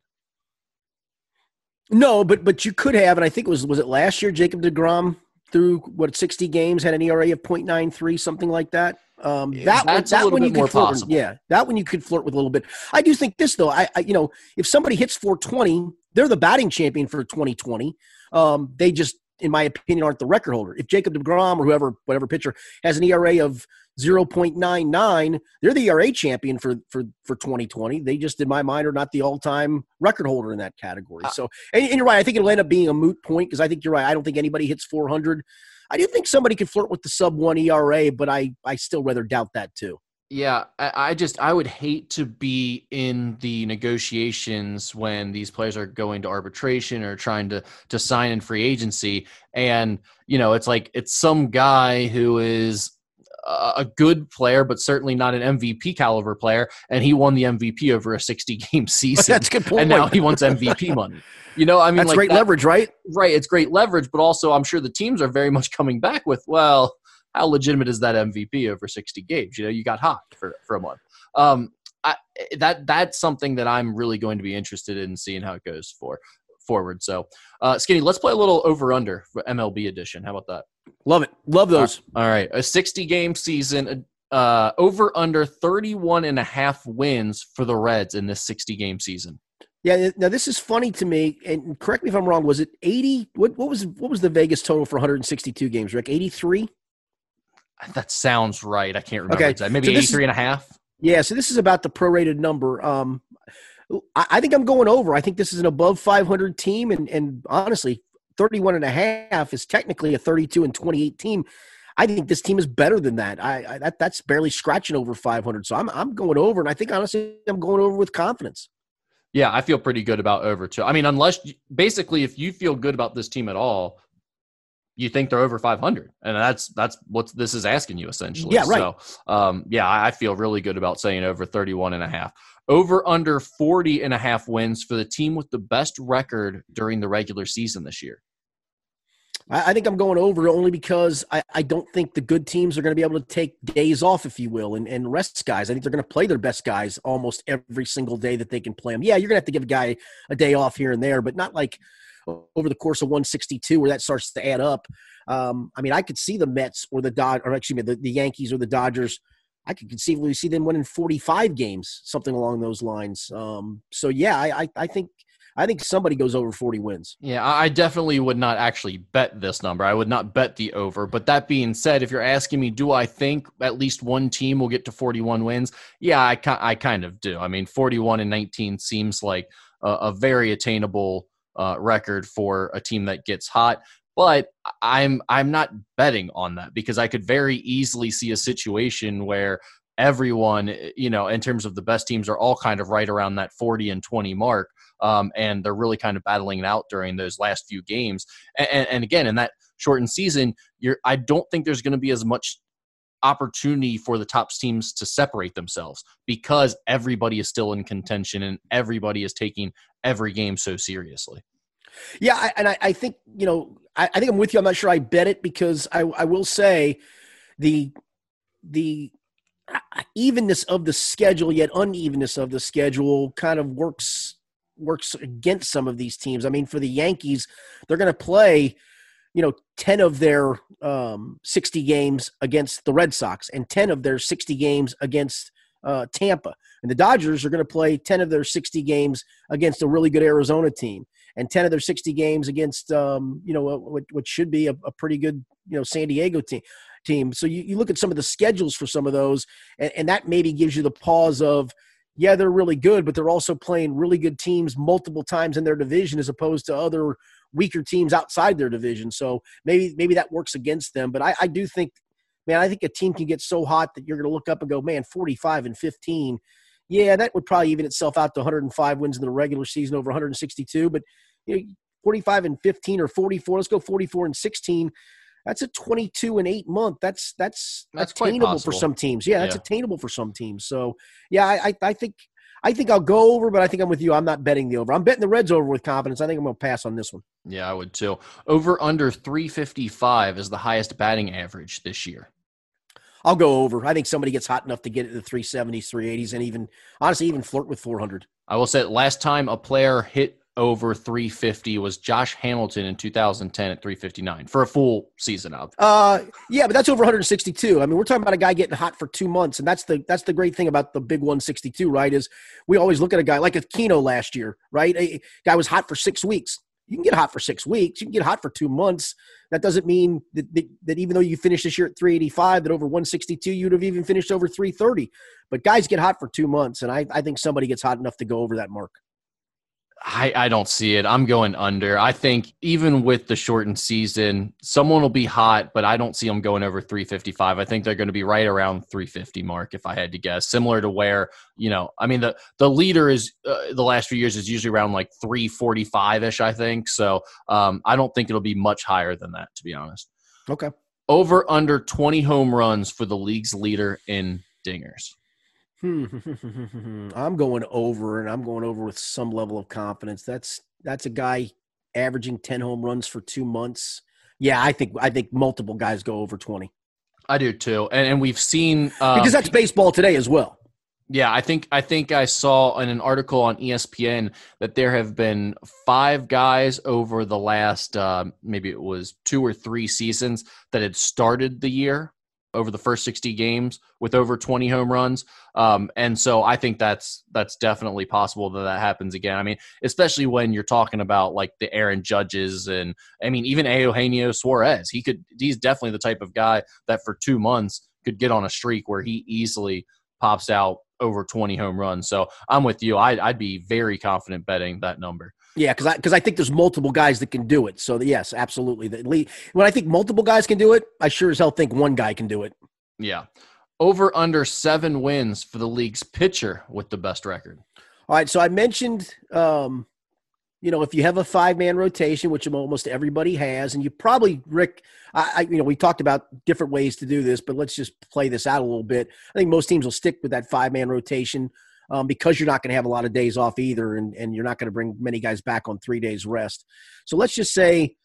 No, but but you could have, and I think it was was it last year Jacob Degrom through what 60 games had an ERA of 0.93, something like that. Um, that That's one, that one you could flirt. Possible. Yeah, that one you could flirt with a little bit. I do think this though. I, I you know if somebody hits 420, they're the batting champion for 2020. Um, they just, in my opinion, aren't the record holder. If Jacob DeGrom or whoever, whatever pitcher has an ERA of 0.99, they're the ERA champion for for for 2020. They just, in my mind, are not the all-time record holder in that category. Uh, so, and, and, you're right. I think it'll end up being a moot point because I think you're right. I don't think anybody hits 400. I do think somebody could flirt with the sub one ERA, but I I still rather doubt that too. Yeah, I, I, just I would hate to be in the negotiations when these players are going to arbitration or trying to to sign in free agency, and you know it's like it's some guy who is a good player, but certainly not an MVP caliber player, and he won the MVP over a 60 game season. That's good point. And now he wants MVP money. You know, I mean, that's like great that, leverage, right? Right, it's great leverage, but also I'm sure the teams are very much coming back with, well, how legitimate is that MVP over 60 games? You know, you got hot for, for a month. Um, I, that that's something that I'm really going to be interested in seeing how it goes for forward. So, uh, Skinny, let's play a little over under for MLB edition. How about that? Love it. Love those. All right. A 60 game season, uh, over under 31 and a half wins for the Reds in this 60 game season. Yeah, now this is funny to me, and correct me if I'm wrong. Was it 80? What, what was what was the Vegas total for 162 games, Rick? 83? That sounds right. I can't remember okay. exactly. Maybe so 83 is, and a half. Yeah, so this is about the prorated number. Um, I, I, think I'm going over. I think this is an above 500 team, and, and honestly, 31 and a half is technically a 32 and 28 team. I think this team is better than that. I, I that that's barely scratching over 500. So I'm I'm going over, and I think honestly I'm going over with confidence. Yeah, I feel pretty good about over too. I mean, unless basically if you feel good about this team at all, you think they're over 500 and that's that's what this is asking you essentially yeah right so um, yeah i feel really good about saying over 31 and a half over under 40 and a half wins for the team with the best record during the regular season this year I, think I'm going over only because I, I don't think the good teams are going to be able to take days off, if you will, and, and rest guys. I think they're going to play their best guys almost every single day that they can play them. Yeah, you're going to have to give a guy a day off here and there, but not like – over the course of 162 where that starts to add up. Um, I mean, I could see the Mets or the Dod or excuse me, the, the Yankees or the Dodgers. I could conceivably see them winning 45 games, something along those lines. Um, so yeah, I, I, I think I think somebody goes over 40 wins. Yeah, I definitely would not actually bet this number. I would not bet the over. But that being said, if you're asking me, do I think at least one team will get to 41 wins? Yeah, I, I kind of do. I mean, 41 and 19 seems like a, a very attainable uh, record for a team that gets hot. But I'm I'm not betting on that because I could very easily see a situation where everyone, you know, in terms of the best teams, are all kind of right around that 40 and 20 mark, um, and they're really kind of battling it out during those last few games. And, and again, in that shortened season, you're I don't think there's going to be as much opportunity for the top teams to separate themselves because everybody is still in contention and everybody is taking every game so seriously. Yeah, I, and I, I, think you know, I, I, think I'm with you. I'm not sure I bet it because I, I will say the the evenness of the schedule, yet unevenness of the schedule, kind of works works against some of these teams. I mean, for the Yankees, they're going to play you know 10 of their um, 60 games against the red sox and 10 of their 60 games against uh, tampa and the dodgers are going to play 10 of their 60 games against a really good arizona team and 10 of their 60 games against um, you know what, what should be a, a, pretty good you know san diego team team so you, you look at some of the schedules for some of those and, and that maybe gives you the pause of yeah, they're really good, but they're also playing really good teams multiple times in their division as opposed to other weaker teams outside their division. So maybe maybe that works against them. But I, I do think, man, I think a team can get so hot that you're going to look up and go, man, 45 and 15 yeah, that would probably even itself out to 105 wins in the regular season over 162. But you know, 45 and 15 or 44. Let's go 44 and 16. That's a 22 and eight month. That's that's, that's attainable for some teams. Yeah, that's yeah. attainable for some teams. So yeah, I, I think I think I'll go over, but I think I'm with you. I'm not betting the over. I'm betting the Reds over with confidence. I think I'm going to pass on this one. Yeah, I would too. Over under 355 is the highest batting average this year. I'll go over. I think somebody gets hot enough to get it to the 370s, 380s, and even honestly, even flirt with 400. I will say last time a player hit over 350 was Josh Hamilton in 2010 at 359 for a full season out. Uh, yeah, but that's over 162. I mean, we're talking about a guy getting hot for two months, and that's the that's the great thing about the big 162, right? Is we always look at a guy like Aquino last year, right? A guy was hot for six weeks. You can get hot for six weeks. You can get hot for two months. That doesn't mean that, that, that even though you finished this year at 385, that over 162, you'd have even finished over 330. But guys get hot for two months, and I, I think somebody gets hot enough to go over that mark. I, I don't see it. I'm going under. I think even with the shortened season, someone will be hot, but I don't see them going over 355. I think they're going to be right around 350 mark if I had to guess. Similar to where you know, I mean the the leader is uh, the last few years is usually around like 345 ish. I think so. Um, I don't think it'll be much higher than that, to be honest. Okay. Over under 20 home runs for the league's leader in dingers. I'm going over, and I'm going over with some level of confidence. That's that's a guy averaging 10 home runs for two months. Yeah, I think I think multiple guys go over 20. I do too, and and we've seen um, because that's baseball today as well. Yeah, I think I think I saw in an article on ESPN that there have been five guys over the last uh, maybe it was two or three seasons that had started the year over the first 60 games with over 20 home runs. Um, and so I think that's that's definitely possible that that happens again. I mean, especially when you're talking about like the Aaron Judges and I mean even Eugenio Suarez. He could he's definitely the type of guy that for 2 months could get on a streak where he easily pops out over 20 home runs. So I'm with you. I, I'd be very confident betting that number. Yeah, because I because I think there's multiple guys that can do it. So yes, absolutely. The, When I think multiple guys can do it, I sure as hell think one guy can do it. Yeah, over under seven wins for the league's pitcher with the best record. All right, so I mentioned, um, you know, if you have a five man rotation, which almost everybody has, and you probably Rick, I, I, you know, we talked about different ways to do this, but let's just play this out a little bit. I think most teams will stick with that five man rotation um, because you're not going to have a lot of days off either, and, and you're not going to bring many guys back on three days rest. So let's just say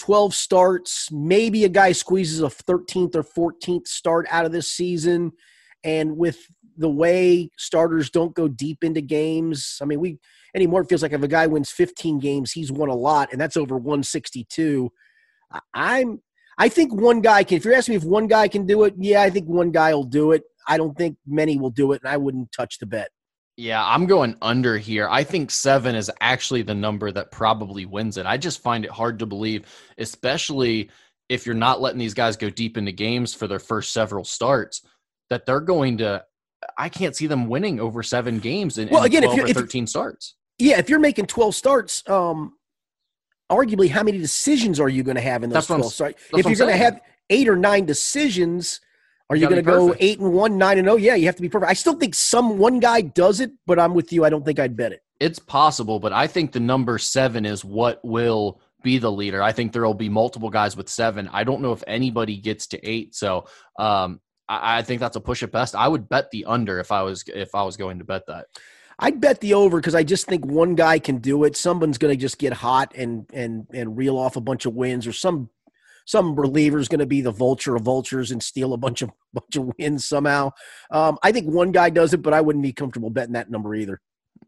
12 starts, maybe a guy squeezes a 13th or 14th start out of this season. And with the way starters don't go deep into games, I mean, we anymore it feels like if a guy wins 15 games, he's won a lot, and that's over 162. I'm I think one guy can. If you're asking me if one guy can do it, yeah, I think one guy will do it. I don't think many will do it, and I wouldn't touch the bet. Yeah, I'm going under here. I think seven is actually the number that probably wins it. I just find it hard to believe, especially if you're not letting these guys go deep into games for their first several starts, that they're going to. I can't see them winning over seven games in, well, in again, 12 if or 13 if, starts. Yeah, if you're making 12 starts, um, arguably, how many decisions are you going to have in those 12 starts? If you're going to have eight or nine decisions – are you, going to go eight and one, nine and zero? Oh? Yeah, you have to be perfect. I still think some one guy does it, but I'm with you. I don't think I'd bet it. It's possible, but I think the number seven is what will be the leader. I think there will be multiple guys with seven. I don't know if anybody gets to eight. So um, I, I think that's a push at best. I would bet the under if I was if I was going to bet that. I'd bet the over because I just think one guy can do it. Someone's going to just get hot and and and reel off a bunch of wins, or some some reliever is going to be the vulture of vultures and steal a bunch of bunch of wins somehow. Um, I think one guy does it, but I wouldn't be comfortable betting that number either.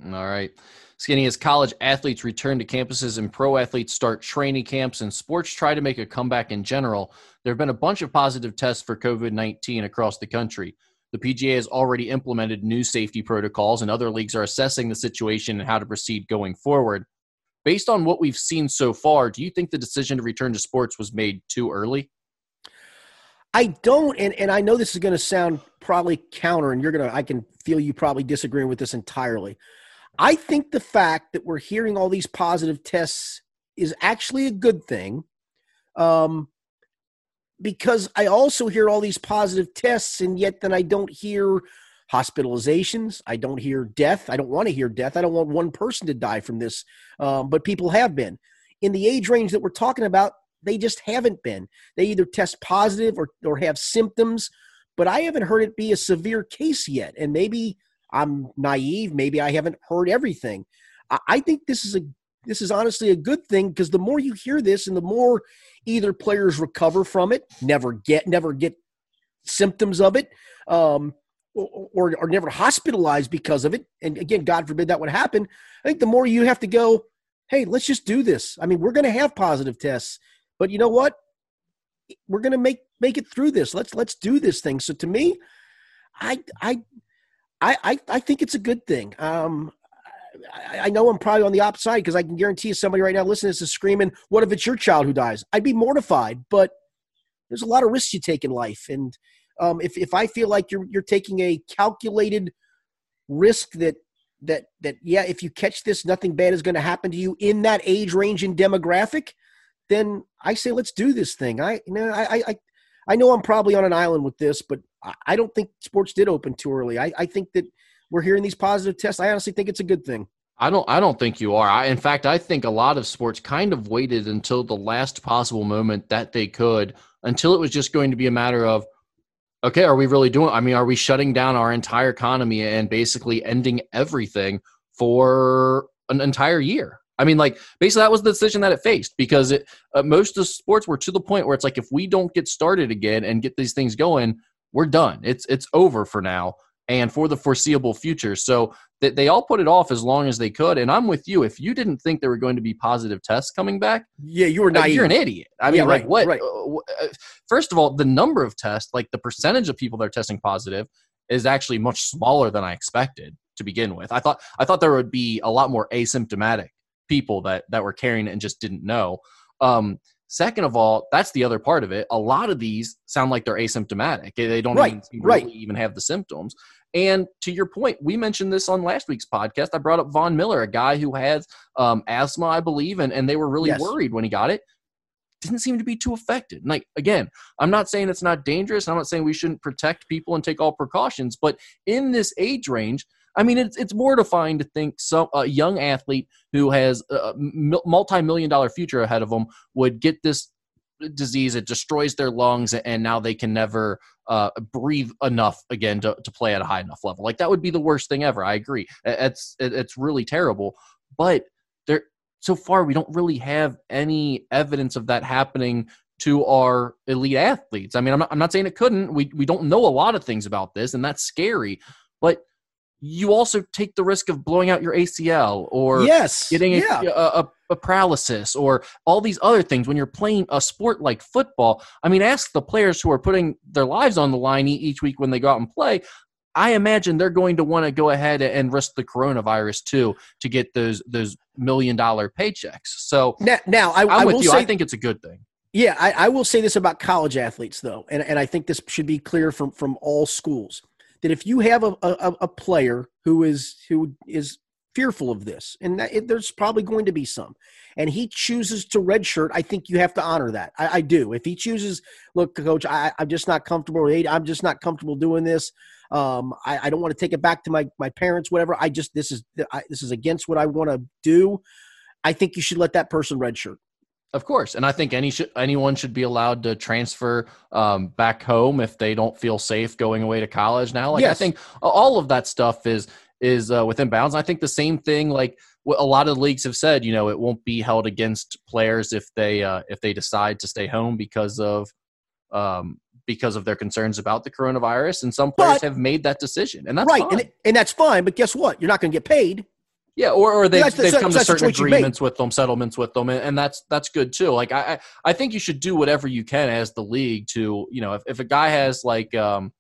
All right. Skinny, as college athletes return to campuses and pro athletes start training camps and sports try to make a comeback in general, there have been a bunch of positive tests for COVID 19 across the country. The PGA has already implemented new safety protocols, and other leagues are assessing the situation and how to proceed going forward based on what we've seen so far, do you think the decision to return to sports was made too early? I don't, and, and I know this is going to sound probably counter, and you're going to, I can feel you probably disagreeing with this entirely. I think the fact that we're hearing all these positive tests is actually a good thing. Um, because I also hear all these positive tests, and yet then I don't hear hospitalizations. I don't hear death. I don't want to hear death. I don't want one person to die from this, um, but people have been. In the age range that we're talking about, they just haven't been. They either test positive or, or have symptoms, but I haven't heard it be a severe case yet. And maybe I'm naive. Maybe I haven't heard everything. I, I think this is a this is honestly a good thing because the more you hear this and the more either players recover from it, never get never get symptoms of it, um, or, or never hospitalized because of it. And again, God forbid that would happen. I think the more you have to go, hey, let's just do this. I mean, we're going to have positive tests, but you know what? We're going to make make it through this. Let's let's do this thing. So to me, I I I I, think it's a good thing. Um, I, I know I'm probably on the opposite because I can guarantee you somebody right now listening is screaming, "What if it's your child who dies?" I'd be mortified, but there's a lot of risks you take in life, and um, if if I feel like you're you're taking a calculated risk that that that yeah, if you catch this, nothing bad is going to happen to you in that age range and demographic, then I say let's do this thing. I you know I I I know I'm probably on an island with this, but I don't think sports did open too early. I, I think that we're hearing these positive tests. I honestly think it's a good thing. I don't. I don't think you are. I, in fact, I think a lot of sports kind of waited until the last possible moment that they could, until it was just going to be a matter of okay, are we really doing? I mean, are we shutting down our entire economy and basically ending everything for an entire year? I mean, like basically that was the decision that it faced because it, uh, most of sports were to the point where it's like if we don't get started again and get these things going, we're done. It's it's over for now and for the foreseeable future. So that they all put it off as long as they could. And I'm with you. If you didn't think there were going to be positive tests coming back, yeah, you were naive. You're an idiot. I mean, yeah, like right, what? Right. Uh, uh, first of all, the number of tests, like the percentage of people that are testing positive, is actually much smaller than I expected to begin with. I thought I thought there would be a lot more asymptomatic people that that were carrying it and just didn't know. Um, Second of all, that's the other part of it. A lot of these sound like they're asymptomatic. They don't right, even, right. really even have the symptoms. And to your point, we mentioned this on last week's podcast. I brought up Von Miller, a guy who has um, asthma, I believe, and, and they were really yes. worried when he got it. Didn't seem to be too affected. like again, I'm not saying it's not dangerous. I'm not saying we shouldn't protect people and take all precautions, but in this age range, I mean, it's it's mortifying to think some a young athlete who has a multi-million dollar future ahead of them would get this disease. It destroys their lungs, and now they can never uh, breathe enough again to, to play at a high enough level. Like that would be the worst thing ever. I agree. It's it's really terrible, but there so far we don't really have any evidence of that happening to our elite athletes. I mean, I'm not, I'm not saying it couldn't. We we don't know a lot of things about this, and that's scary, but you also take the risk of blowing out your ACL or yes, getting a, yeah. a, a, a, paralysis or all these other things when you're playing a sport like football. I mean, ask the players who are putting their lives on the line each week when they go out and play. I imagine they're going to want to go ahead and risk the coronavirus too to get those those million dollar paychecks. So now, now I, I with you. Say, I think it's a good thing. Yeah, I, I will say this about college athletes though, and, and I think this should be clear from from all schools that if you have a, a, a player who is who is fearful of this, and it, there's probably going to be some, and he chooses to redshirt, I think you have to honor that. I, I do. If he chooses, look, coach, I, am just not comfortable. I'm just not comfortable doing this. Um, I, I, don't want to take it back to my my parents, whatever. I just this is I, this is against what I want to do. I think you should let that person redshirt. Of course, and I think any sh- anyone should be allowed to transfer um, back home if they don't feel safe going away to college now. Like yes. I think all of that stuff is is uh, within bounds. And I think the same thing, like a lot of leagues have said, you know, it won't be held against players if they uh, if they decide to stay home because of um, because of their concerns about the coronavirus. And some players but, have made that decision, and that's right, and, and that's fine. But guess what? You're not going to get paid. Yeah, or, or they've, they've come to certain agreements with them, settlements with them, and, and, that's that's good too. Like I, I think you should do whatever you can as the league to, you know, if, if a guy has like um,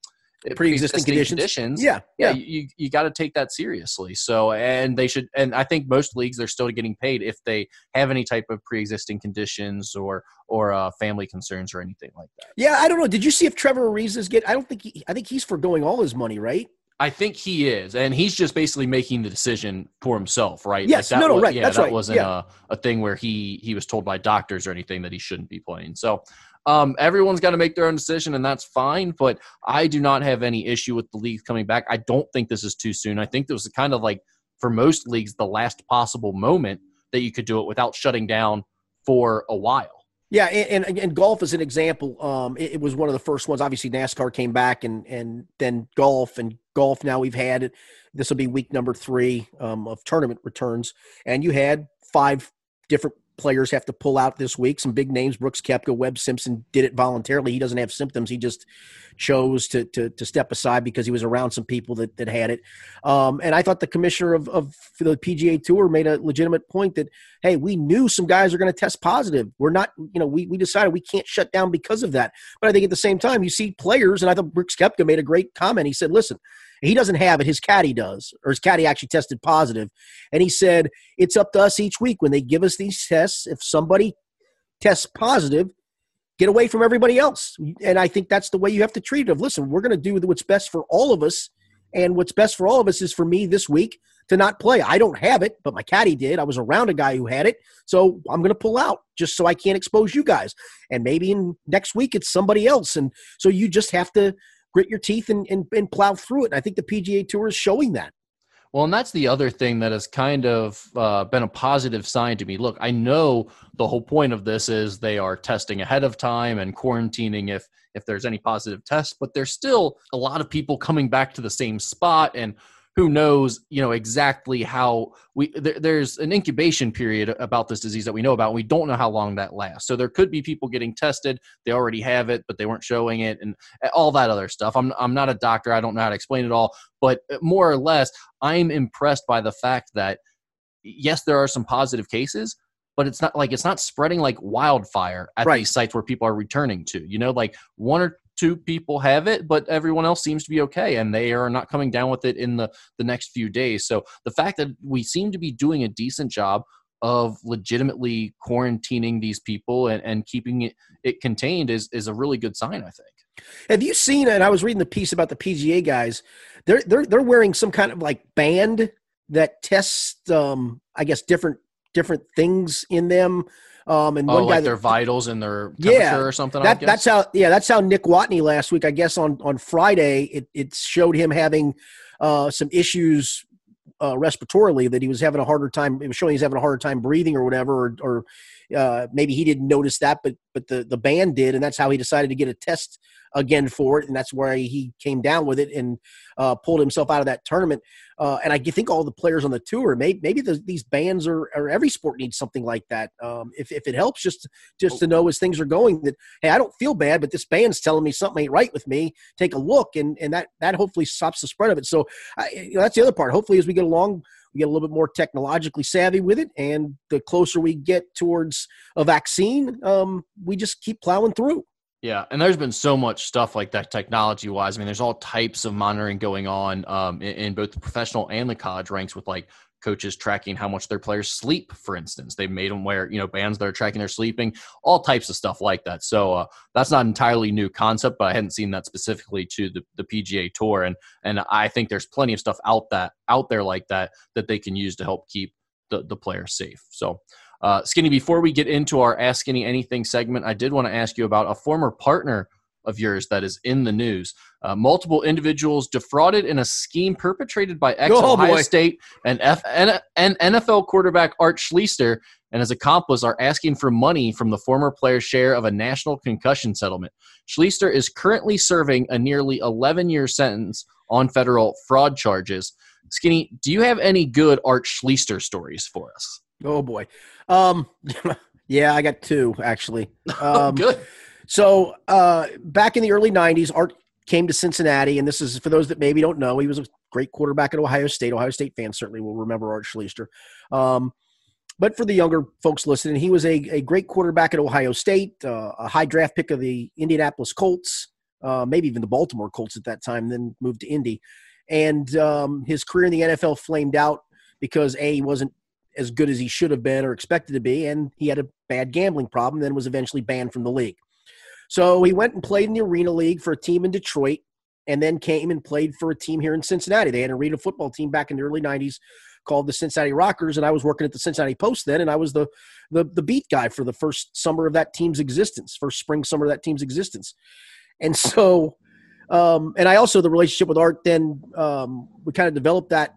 pre-existing, conditions. conditions, yeah, yeah, yeah you you got to take that seriously. So, and they should, and I think most leagues they're still getting paid if they have any type of pre-existing conditions or or uh, family concerns or anything like that. Yeah, I don't know. Did you see if Trevor Ariza is get? I don't think he, I think he's foregoing all his money, right? I think he is, and he's just basically making the decision for himself, right? Yes, like no, no, was, right. Yeah, That's that right. wasn't yeah. a, a thing where he he was told by doctors or anything that he shouldn't be playing. So, um, everyone's got to make their own decision, and that's fine. But I do not have any issue with the league coming back. I don't think this is too soon. I think this was kind of like for most leagues the last possible moment that you could do it without shutting down for a while. Yeah, and, and, and golf is an example. Um, it, it, was one of the first ones. Obviously, NASCAR came back, and and then golf and golf. Now we've had it. this will be week number three um, of tournament returns, and you had five different players have to pull out this week. Some big names: Brooks Koepka, Webb Simpson did it voluntarily. He doesn't have symptoms. He just chose to to, to step aside because he was around some people that that had it. Um, and I thought the commissioner of of the PGA Tour made a legitimate point that hey, we knew some guys are going to test positive. We're not, you know, we we decided we can't shut down because of that. But I think at the same time, you see players, and I thought Brooks Koepka made a great comment. He said, "Listen." He doesn't have it. His caddy does, or his caddy actually tested positive. And he said, it's up to us each week when they give us these tests. If somebody tests positive, get away from everybody else. And I think that's the way you have to treat it. Of listen, we're going to do what's best for all of us. And what's best for all of us is for me this week to not play. I don't have it, but my caddy did. I was around a guy who had it. So I'm going to pull out just so I can't expose you guys. And maybe in next week it's somebody else. And so you just have to grit your teeth and, and, and plow through it. And I think the PGA Tour is showing that. Well, and that's the other thing that has kind of uh, been a positive sign to me. Look, I know the whole point of this is they are testing ahead of time and quarantining if if there's any positive tests, but there's still a lot of people coming back to the same spot and who knows you know exactly how we there, there's an incubation period about this disease that we know about and we don't know how long that lasts. So there could be people getting tested. They already have it but they weren't showing it and all that other stuff. I'm, I'm not a doctor. I don't know how to explain it all. But uh, more or less i'm impressed by the fact that yes there are some positive cases but it's not like it's not spreading like wildfire at right. these sites where people are returning to you know? Like one or two people have it, but everyone else seems to be okay, and they are not coming down with it in the the next few days. So the fact that we seem to be doing a decent job of legitimately quarantining these people and, and keeping it, it contained is is a really good sign, I think. Have you seen? And I was reading the piece about the PGA guys. They're they're they're wearing some kind of like band that tests, um, I guess, different different things in them. Um, and oh, one like guy their vitals and their yeah, or something. That, that's how yeah, that's how Nick Watney last week. I guess on on Friday it it showed him having uh, some issues uh, respiratorily that he was having a harder time. It was showing he's having a harder time breathing or whatever, or, or uh, maybe he didn't notice that, but but the the band did, and that's how he decided to get a test again for it, and that's where he came down with it and uh, pulled himself out of that tournament. Uh, and I think all the players on the tour, maybe, maybe the, these bands or, or every sport needs something like that. Um, if, if it helps, just just to know as things are going that hey, I don't feel bad, but this band's telling me something ain't right with me. Take a look, and and that that hopefully stops the spread of it. So I, you know, that's the other part. Hopefully, as we get along, we get a little bit more technologically savvy with it, and the closer we get towards a vaccine, um, we just keep plowing through. Yeah, and there's been so much stuff like that technology wise. I mean, there's all types of monitoring going on um, in, in, both the professional and the college ranks with like coaches tracking how much their players sleep, for instance. They've made them wear, you know, bands that are tracking their sleeping, all types of stuff like that. So uh, that's not entirely new concept, but I hadn't seen that specifically to the, the PGA Tour. And and I think there's plenty of stuff out that out there like that that they can use to help keep the, the players safe. So uh, Skinny, before we get into our Ask Skinny Anything segment, I did want to ask you about a former partner of yours that is in the news. Uh, multiple individuals defrauded in a scheme perpetrated by ex Ohio oh, State and, F- and, and NFL quarterback Art Schlichter and his accomplice are asking for money from the former player's share of a national concussion settlement. Schlichter is currently serving a nearly 11 year sentence on federal fraud charges. Skinny, do you have any good Art Schlichter stories for us? Oh boy. Um, yeah, I got two actually. Oh, um, Good. So uh, back in the early '90s, Art came to Cincinnati, and this is for those that maybe don't know. He was a great quarterback at Ohio State. Ohio State fans certainly will remember Art Schlichter. Um, but for the younger folks listening, he was a, a great quarterback at Ohio State, uh, a high draft pick of the Indianapolis Colts, uh, maybe even the Baltimore Colts at that time, then moved to Indy. And um, his career in the NFL flamed out because A, he wasn't as good as he should have been or expected to be, and he had a bad gambling problem, then was eventually banned from the league. So he went and played in the Arena League for a team in Detroit, and then came and played for a team here in Cincinnati. They had an arena football team back in the early 90s called the Cincinnati Rockers, and I was working at the Cincinnati Post then, and I was the the, the beat guy for the first summer of that team's existence, first spring summer of that team's existence, and so. Um, and I also the relationship with Art. Then um, we kind of developed that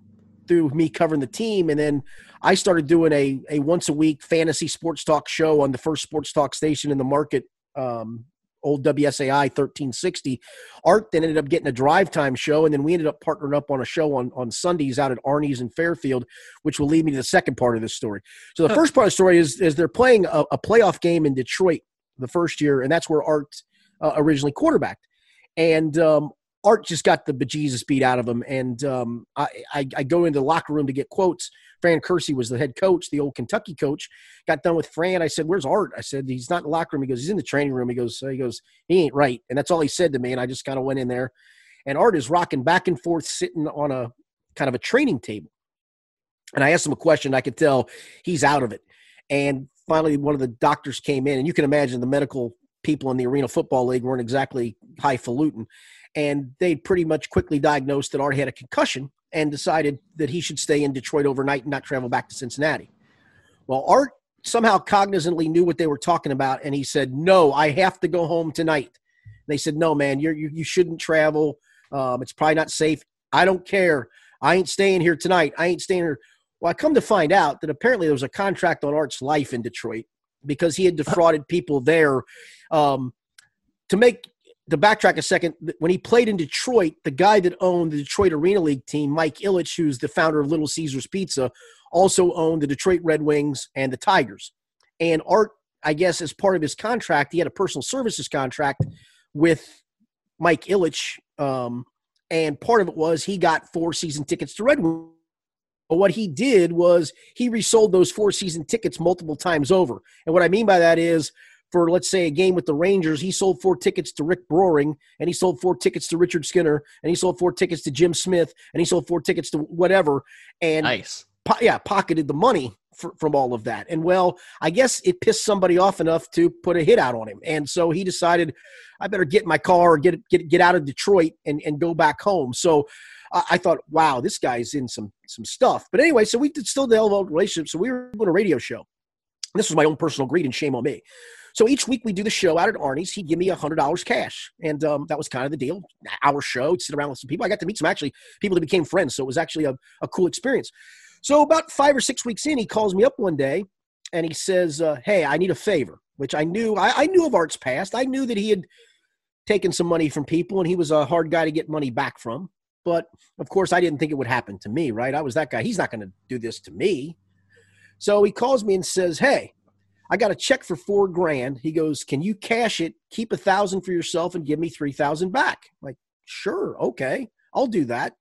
through me covering the team, and then I started doing a a once a week fantasy sports talk show on the first sports talk station in the market um, old WSAI 1360. Art then ended up getting a drive time show, and then we ended up partnering up on a show on, on Sundays out at Arnie's in Fairfield, which will lead me to the second part of this story. So the first part of the story is, is they're playing a, a playoff game in Detroit the first year, and that's where Art uh, originally quarterbacked. And um, Art just got the bejesus beat out of him. And um, I, I, I, go into the locker room to get quotes. Fran Curci was the head coach, the old Kentucky coach. Got done with Fran. I said, "Where's Art?" I said, "He's not in the locker room." He goes, "He's in the training room." He goes, "He goes, he ain't right." And that's all he said to me. And I just kind of went in there, and Art is rocking back and forth, sitting on a kind of a training table. And I asked him a question. I could tell he's out of it. And finally, one of the doctors came in, and you can imagine the medical people in the Arena Football League weren't exactly highfalutin and they pretty much quickly diagnosed that Art had a concussion and decided that he should stay in Detroit overnight and not travel back to Cincinnati. Well, Art somehow cognizantly knew what they were talking about, and he said, "No, I have to go home tonight." And they said, "No, man, you're, you you shouldn't travel. Um, it's probably not safe. I don't care. I ain't staying here tonight. I ain't staying here." Well, I come to find out that apparently there was a contract on Art's life in Detroit because he had defrauded people there um, to make to backtrack a second, when he played in Detroit, the guy that owned the Detroit Arena League team, Mike Ilitch, who's the founder of Little Caesars Pizza, also owned the Detroit Red Wings and the Tigers. And Art, I guess, as part of his contract, he had a personal services contract with Mike Ilitch. Um, and part of it was he got four season tickets to Red Wings. But what he did was he resold those four season tickets multiple times over. And what I mean by that is for let's say a game with the Rangers, he sold four tickets to Rick Broering, and he sold four tickets to Richard Skinner, and he sold four tickets to Jim Smith, and he sold four tickets to whatever. And nice, po- yeah, pocketed the money for, from all of that. And well, I guess it pissed somebody off enough to put a hit out on him, and so he decided, I better get in my car or get get get out of Detroit and and go back home. So. I thought, wow, this guy's in some some stuff. But anyway, so we did still develop relationship. So we were doing a radio show. This was my own personal greed and shame on me. So each week we do the show out at Arnie's. He'd give me a hundred dollars cash, and um, that was kind of the deal. Our show, sit around with some people. I got to meet some actually people that became friends, so it was actually a, a cool experience. So about five or six weeks in, he calls me up one day, and he says, uh, "Hey, I need a favor." Which I knew. I, I knew of Art's past. I knew that he had taken some money from people, and he was a hard guy to get money back from. But of course, I didn't think it would happen to me. Right? I was that guy. He's not going to do this to me. So he calls me and says, "Hey." I got a check for four grand. He goes, Can you cash it, keep a thousand for yourself, and give me 3,000 back? I'm like, sure, okay, I'll do that.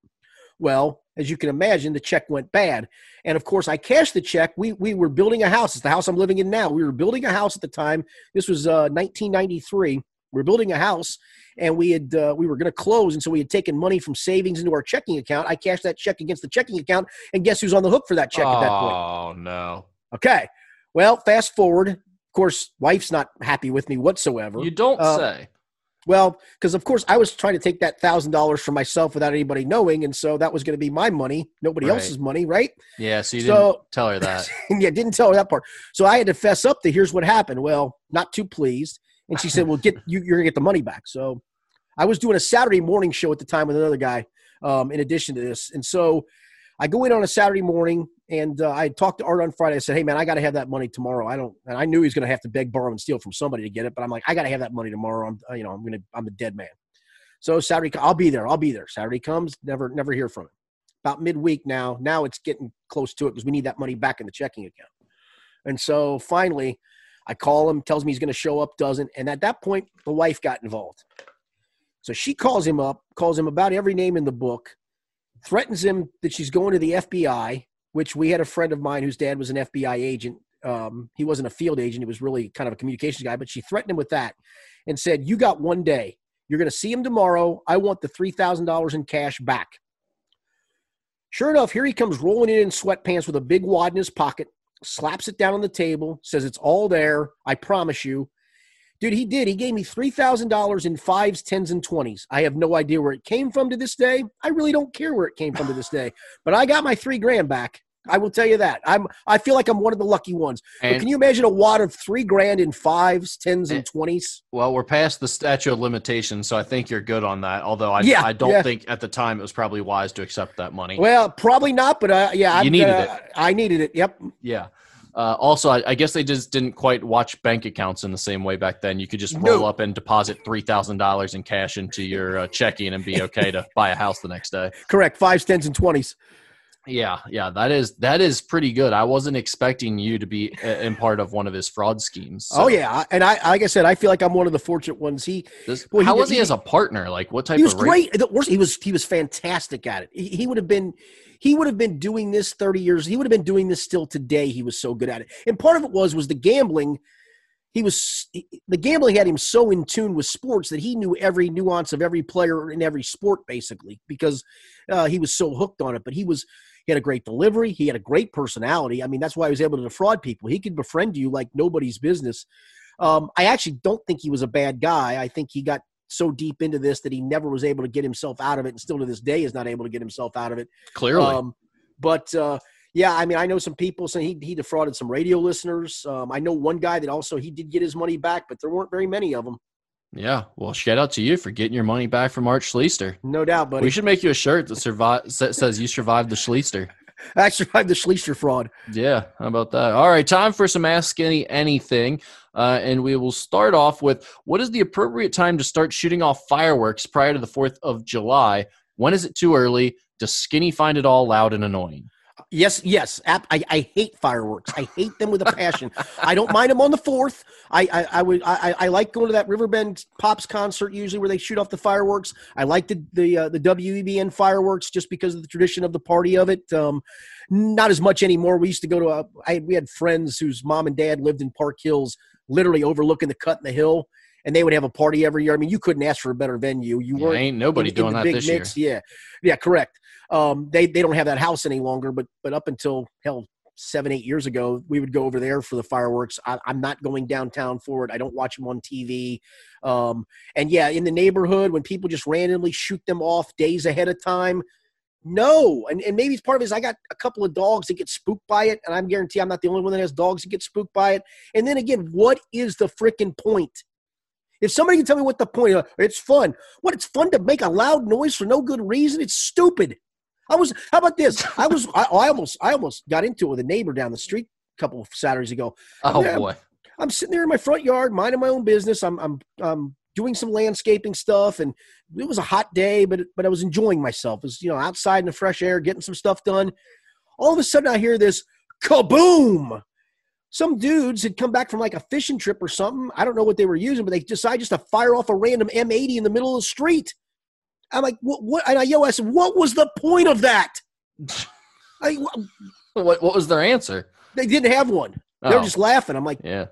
Well, as you can imagine, the check went bad. And of course, I cashed the check. We, we were building a house. It's the house I'm living in now. We were building a house at the time. This was uh, 1993. We were building a house and we had uh, we were going to close and so we had taken money from savings into our checking account i cashed that check against the checking account and guess who's on the hook for that check oh, at that point oh no okay well, fast forward. Of course, wife's not happy with me whatsoever. You don't uh, say. Well, because of course I was trying to take that thousand dollars for myself without anybody knowing, and so that was going to be my money, nobody right. else's money, right? Yeah. So you so, didn't tell her that. yeah, didn't tell her that part. So I had to fess up to here's what happened. Well, not too pleased, and she said, "Well, get you, you're gonna get the money back." So I was doing a Saturday morning show at the time with another guy. Um, in addition to this, and so I go in on a Saturday morning and uh, I talked to Art on Friday. I said, "Hey man, I got to have that money tomorrow. I don't." And I knew he was going to have to beg, borrow, and steal from somebody to get it. But I'm like, I got to have that money tomorrow. I'm, uh, you know, I'm gonna, I'm a dead man. So Saturday, I'll be there. I'll be there. Saturday comes, never, never hear from him. About midweek now. Now it's getting close to it because we need that money back in the checking account. And so finally, I call him, tells me he's going to show up, doesn't. And at that point, the wife got involved. So she calls him up, calls him about every name in the book, threatens him that she's going to the FBI, which we had a friend of mine whose dad was an FBI agent. Um, he wasn't a field agent, he was really kind of a communications guy, but she threatened him with that and said, You got one day. You're going to see him tomorrow. I want the $3,000 in cash back. Sure enough, here he comes rolling in in sweatpants with a big wad in his pocket, slaps it down on the table, says, It's all there. I promise you. Dude, he did. He gave me $3,000 in fives, tens, and twenties. I have no idea where it came from to this day. I really don't care where it came from to this day. But I got my three grand back. I will tell you that. I'm. I feel like I'm one of the lucky ones. And, but can you imagine a wad of three grand in fives, tens, and twenties? Well, we're past the statute of limitations, so I think you're good on that. Although I, yeah, I don't yeah. think at the time it was probably wise to accept that money. Well, probably not. But uh, yeah, you I, needed uh, it. I needed it. Yep. Yeah. Uh, also, I, I, guess they just didn't quite watch bank accounts in the same way back then. You could just roll no. up and deposit three thousand dollars in cash into your uh, checking and be okay to buy a house the next day. Correct, fives, tens, and twenties. Yeah, yeah, that is that is pretty good. I wasn't expecting you to be in part of one of his fraud schemes. So. Oh yeah, and I like I said, I feel like I'm one of the fortunate ones. He, this, well, how he, was he, he, as a partner? Like what type? He was of great. The worst, he was he was fantastic at it. He, he would have been he would have been doing this 30 years. He would have been doing this still today. He was so good at it, and part of it was was the gambling. He was the gambling had him so in tune with sports that he knew every nuance of every player in every sport, basically, because uh, he was so hooked on it. But he was he had a great delivery. He had a great personality. I mean, that's why he was able to defraud people. He could befriend you like nobody's business. Um, I actually don't think he was a bad guy. I think he got so deep into this that he never was able to get himself out of it, and still to this day is not able to get himself out of it. Clearly, um, but uh, yeah, I mean, I know some people saying he he defrauded some radio listeners. Um, I know one guy that also he did get his money back, but there weren't very many of them. Yeah, well, shout out to you for getting your money back from Art Schlichter. No doubt, buddy. We should make you a shirt that survive says you survived the Schlichter. I survived the Schlichter fraud. Yeah, how about that? All right, time for some Ask Any Anything. Uh, and we will start off with what is the appropriate time to start shooting off fireworks prior to the 4th of July? When is it too early? Does Skinny find it all loud and annoying? Yes, yes. App, I, I hate fireworks. I hate them with a passion. I don't mind them on the fourth. I, I, I would I, I like going to that Riverbend Pops concert usually where they shoot off the fireworks. I like the the uh, the WEBN fireworks just because of the tradition of the party of it. Um, not as much anymore. We used to go to a. I, we had friends whose mom and dad lived in Park Hills, literally overlooking the cut in the hill and they would have a party every year. I mean, you couldn't ask for a better venue. You yeah, ain't nobody in, doing in that this mix. year. Yeah, yeah, correct. Um, they they don't have that house any longer, but but up until hell seven eight years ago, we would go over there for the fireworks. I, am not going downtown for it. I don't watch them on TV. Um, and yeah, in the neighborhood when people just randomly shoot them off days ahead of time. No, and, and maybe it's part of it is I got a couple of dogs that get spooked by it, and I'm guarantee I'm not the only one that has dogs that get spooked by it. And then again, what is the freaking point? If somebody can tell me what the point, it's fun. What? It's fun to make a loud noise for no good reason. It's stupid. I was. How about this? I was. I, oh, I almost. I almost got into it with a neighbor down the street a couple of Saturdays ago. Oh I'm, boy! I'm sitting there in my front yard, minding my own business. I'm. I'm. I'm doing some landscaping stuff, and it was a hot day, but but I was enjoying myself. It was you know outside in the fresh air, getting some stuff done. All of a sudden, I hear this kaboom! Some dudes had come back from like a fishing trip or something. I don't know what they were using, but they decided just to fire off a random M80 in the middle of the street. I'm like, what? what? And I yo, I said, what was the point of that? I, what, what was their answer? They didn't have one. They were oh. just laughing. I'm like, yeah,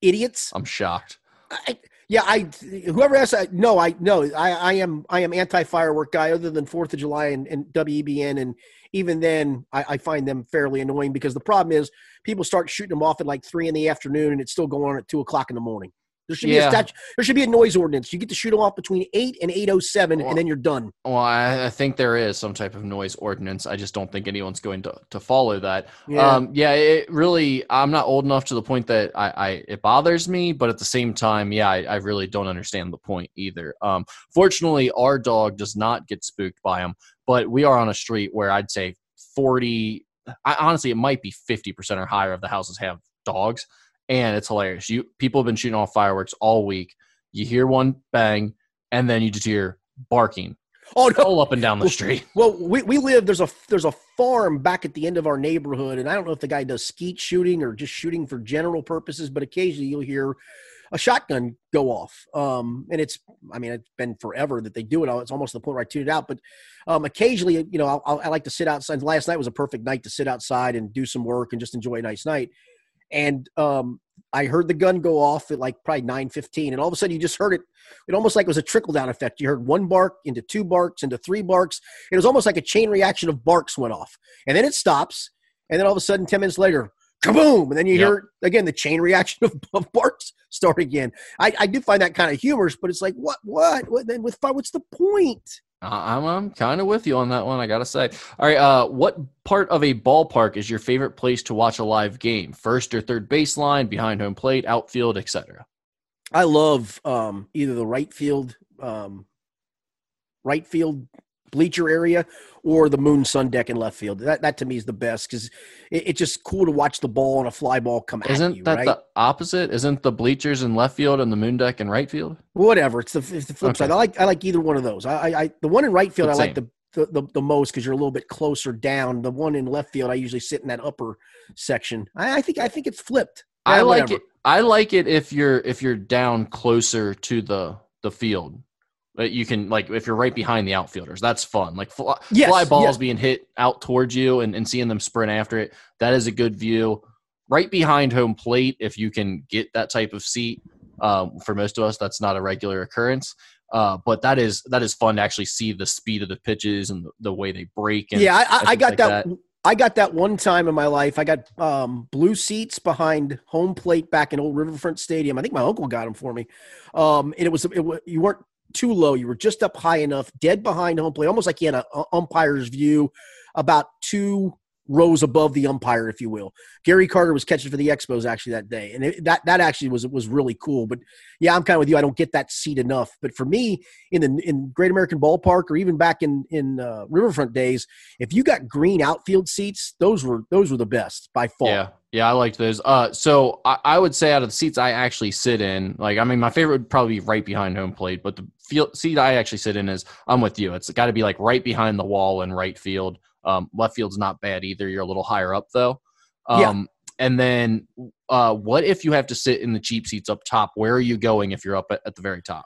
idiots. I'm shocked. I, yeah, I whoever asked, I, no, I no, I, I am I am anti firework guy. Other than Fourth of July and, and WEBN, and even then, I, I, find them fairly annoying because the problem is people start shooting them off at like three in the afternoon, and it's still going on at two o'clock in the morning. There should yeah. be a statute. There should be a noise ordinance. You get to shoot them off between eight and eight oh seven, and then you're done. Well, I, I, think there is some type of noise ordinance. I just don't think anyone's going to to follow that. Yeah, um, yeah. It really. I'm not old enough to the point that I, I it bothers me, but at the same time, yeah, I, I really don't understand the point either. Um, fortunately, our dog does not get spooked by them, but we are on a street where I'd say forty. I, honestly, it might be fifty percent or higher of the houses have dogs and it's hilarious. You people have been shooting off fireworks all week. You hear one bang, and then you just hear barking. Oh no! All up and down the street. Well, we, we live there's a there's a farm back at the end of our neighborhood, and I don't know if the guy does skeet shooting or just shooting for general purposes, but occasionally you'll hear a shotgun go off. Um, and it's, I mean, it's been forever that they do it. It's almost the point where I tune it out. But um, occasionally, you know, I'll, i like to sit outside. Last night was a perfect night to sit outside and do some work and just enjoy a nice night and um, I heard the gun go off at like probably nine fifteen, and all of a sudden you just heard it. It almost like it was a trickle down effect. You heard one bark into two barks into three barks. It was almost like a chain reaction of barks went off, and then it stops, and then all of a sudden ten minutes later, kaboom! And then you yep. hear again the chain reaction of, of barks start again. I, I do find that kind of humorous, but it's like what what what then with what's the point? I'm, I'm kind of with you on that one. I gotta say. All right, uh, what part of a ballpark is your favorite place to watch a live game? First or third baseline, behind home plate, outfield, etc. I love um, either the right field, um, right field bleacher area or the moon sun deck in left field. That that to me is the best because it, it's just cool to watch the ball on a fly ball come Isn't at you. that right? the opposite? Isn't the bleachers in left field and the moon deck in right field? Whatever. It's the, it's the flip Okay. side. I like I like either one of those. I I, I the one in right field I But like the the, the, the most because you're a little bit closer down. The one in left field I usually sit in that upper section. I, I think I think it's flipped. I like whatever. it. I like it if you're if you're down closer to the the field. But you can like if you're right behind the outfielders, that's fun. Like fly, Yes, fly balls yes. being hit out towards you and, and seeing them sprint after it. That is a good view. Right behind home plate, if you can get that type of seat. Um, for most of us, that's not a regular occurrence. Uh, but that is that is fun to actually see the speed of the pitches and the, the way they break. And yeah, I, I, got like that. I got that one time in my life. I got um, blue seats behind home plate back in old Riverfront Stadium. I think my uncle got them for me, um, and it was it, you weren't too low. You were just up high enough, dead behind home plate, almost like you had a, a umpire's view, about two rows above the umpire, if you will. Gary Carter was catching for the Expos actually that day, and it, that that actually was was really cool. But yeah, I'm kind of with you. I don't get that seat enough. But for me, in the in Great American Ballpark or even back in in uh, Riverfront days, if you got green outfield seats, those were those were the best by far. Yeah, yeah, I liked those. Uh, so I, I would say out of the seats I actually sit in, like I mean, my favorite would probably be right behind home plate, but the field seat I actually sit in is I'm with you. It's got to be like right behind the wall in right field. Um, left field's not bad either. You're a little higher up though. Yeah. Um, and then, uh, what if you have to sit in the cheap seats up top? Where are you going if you're up at, at the very top?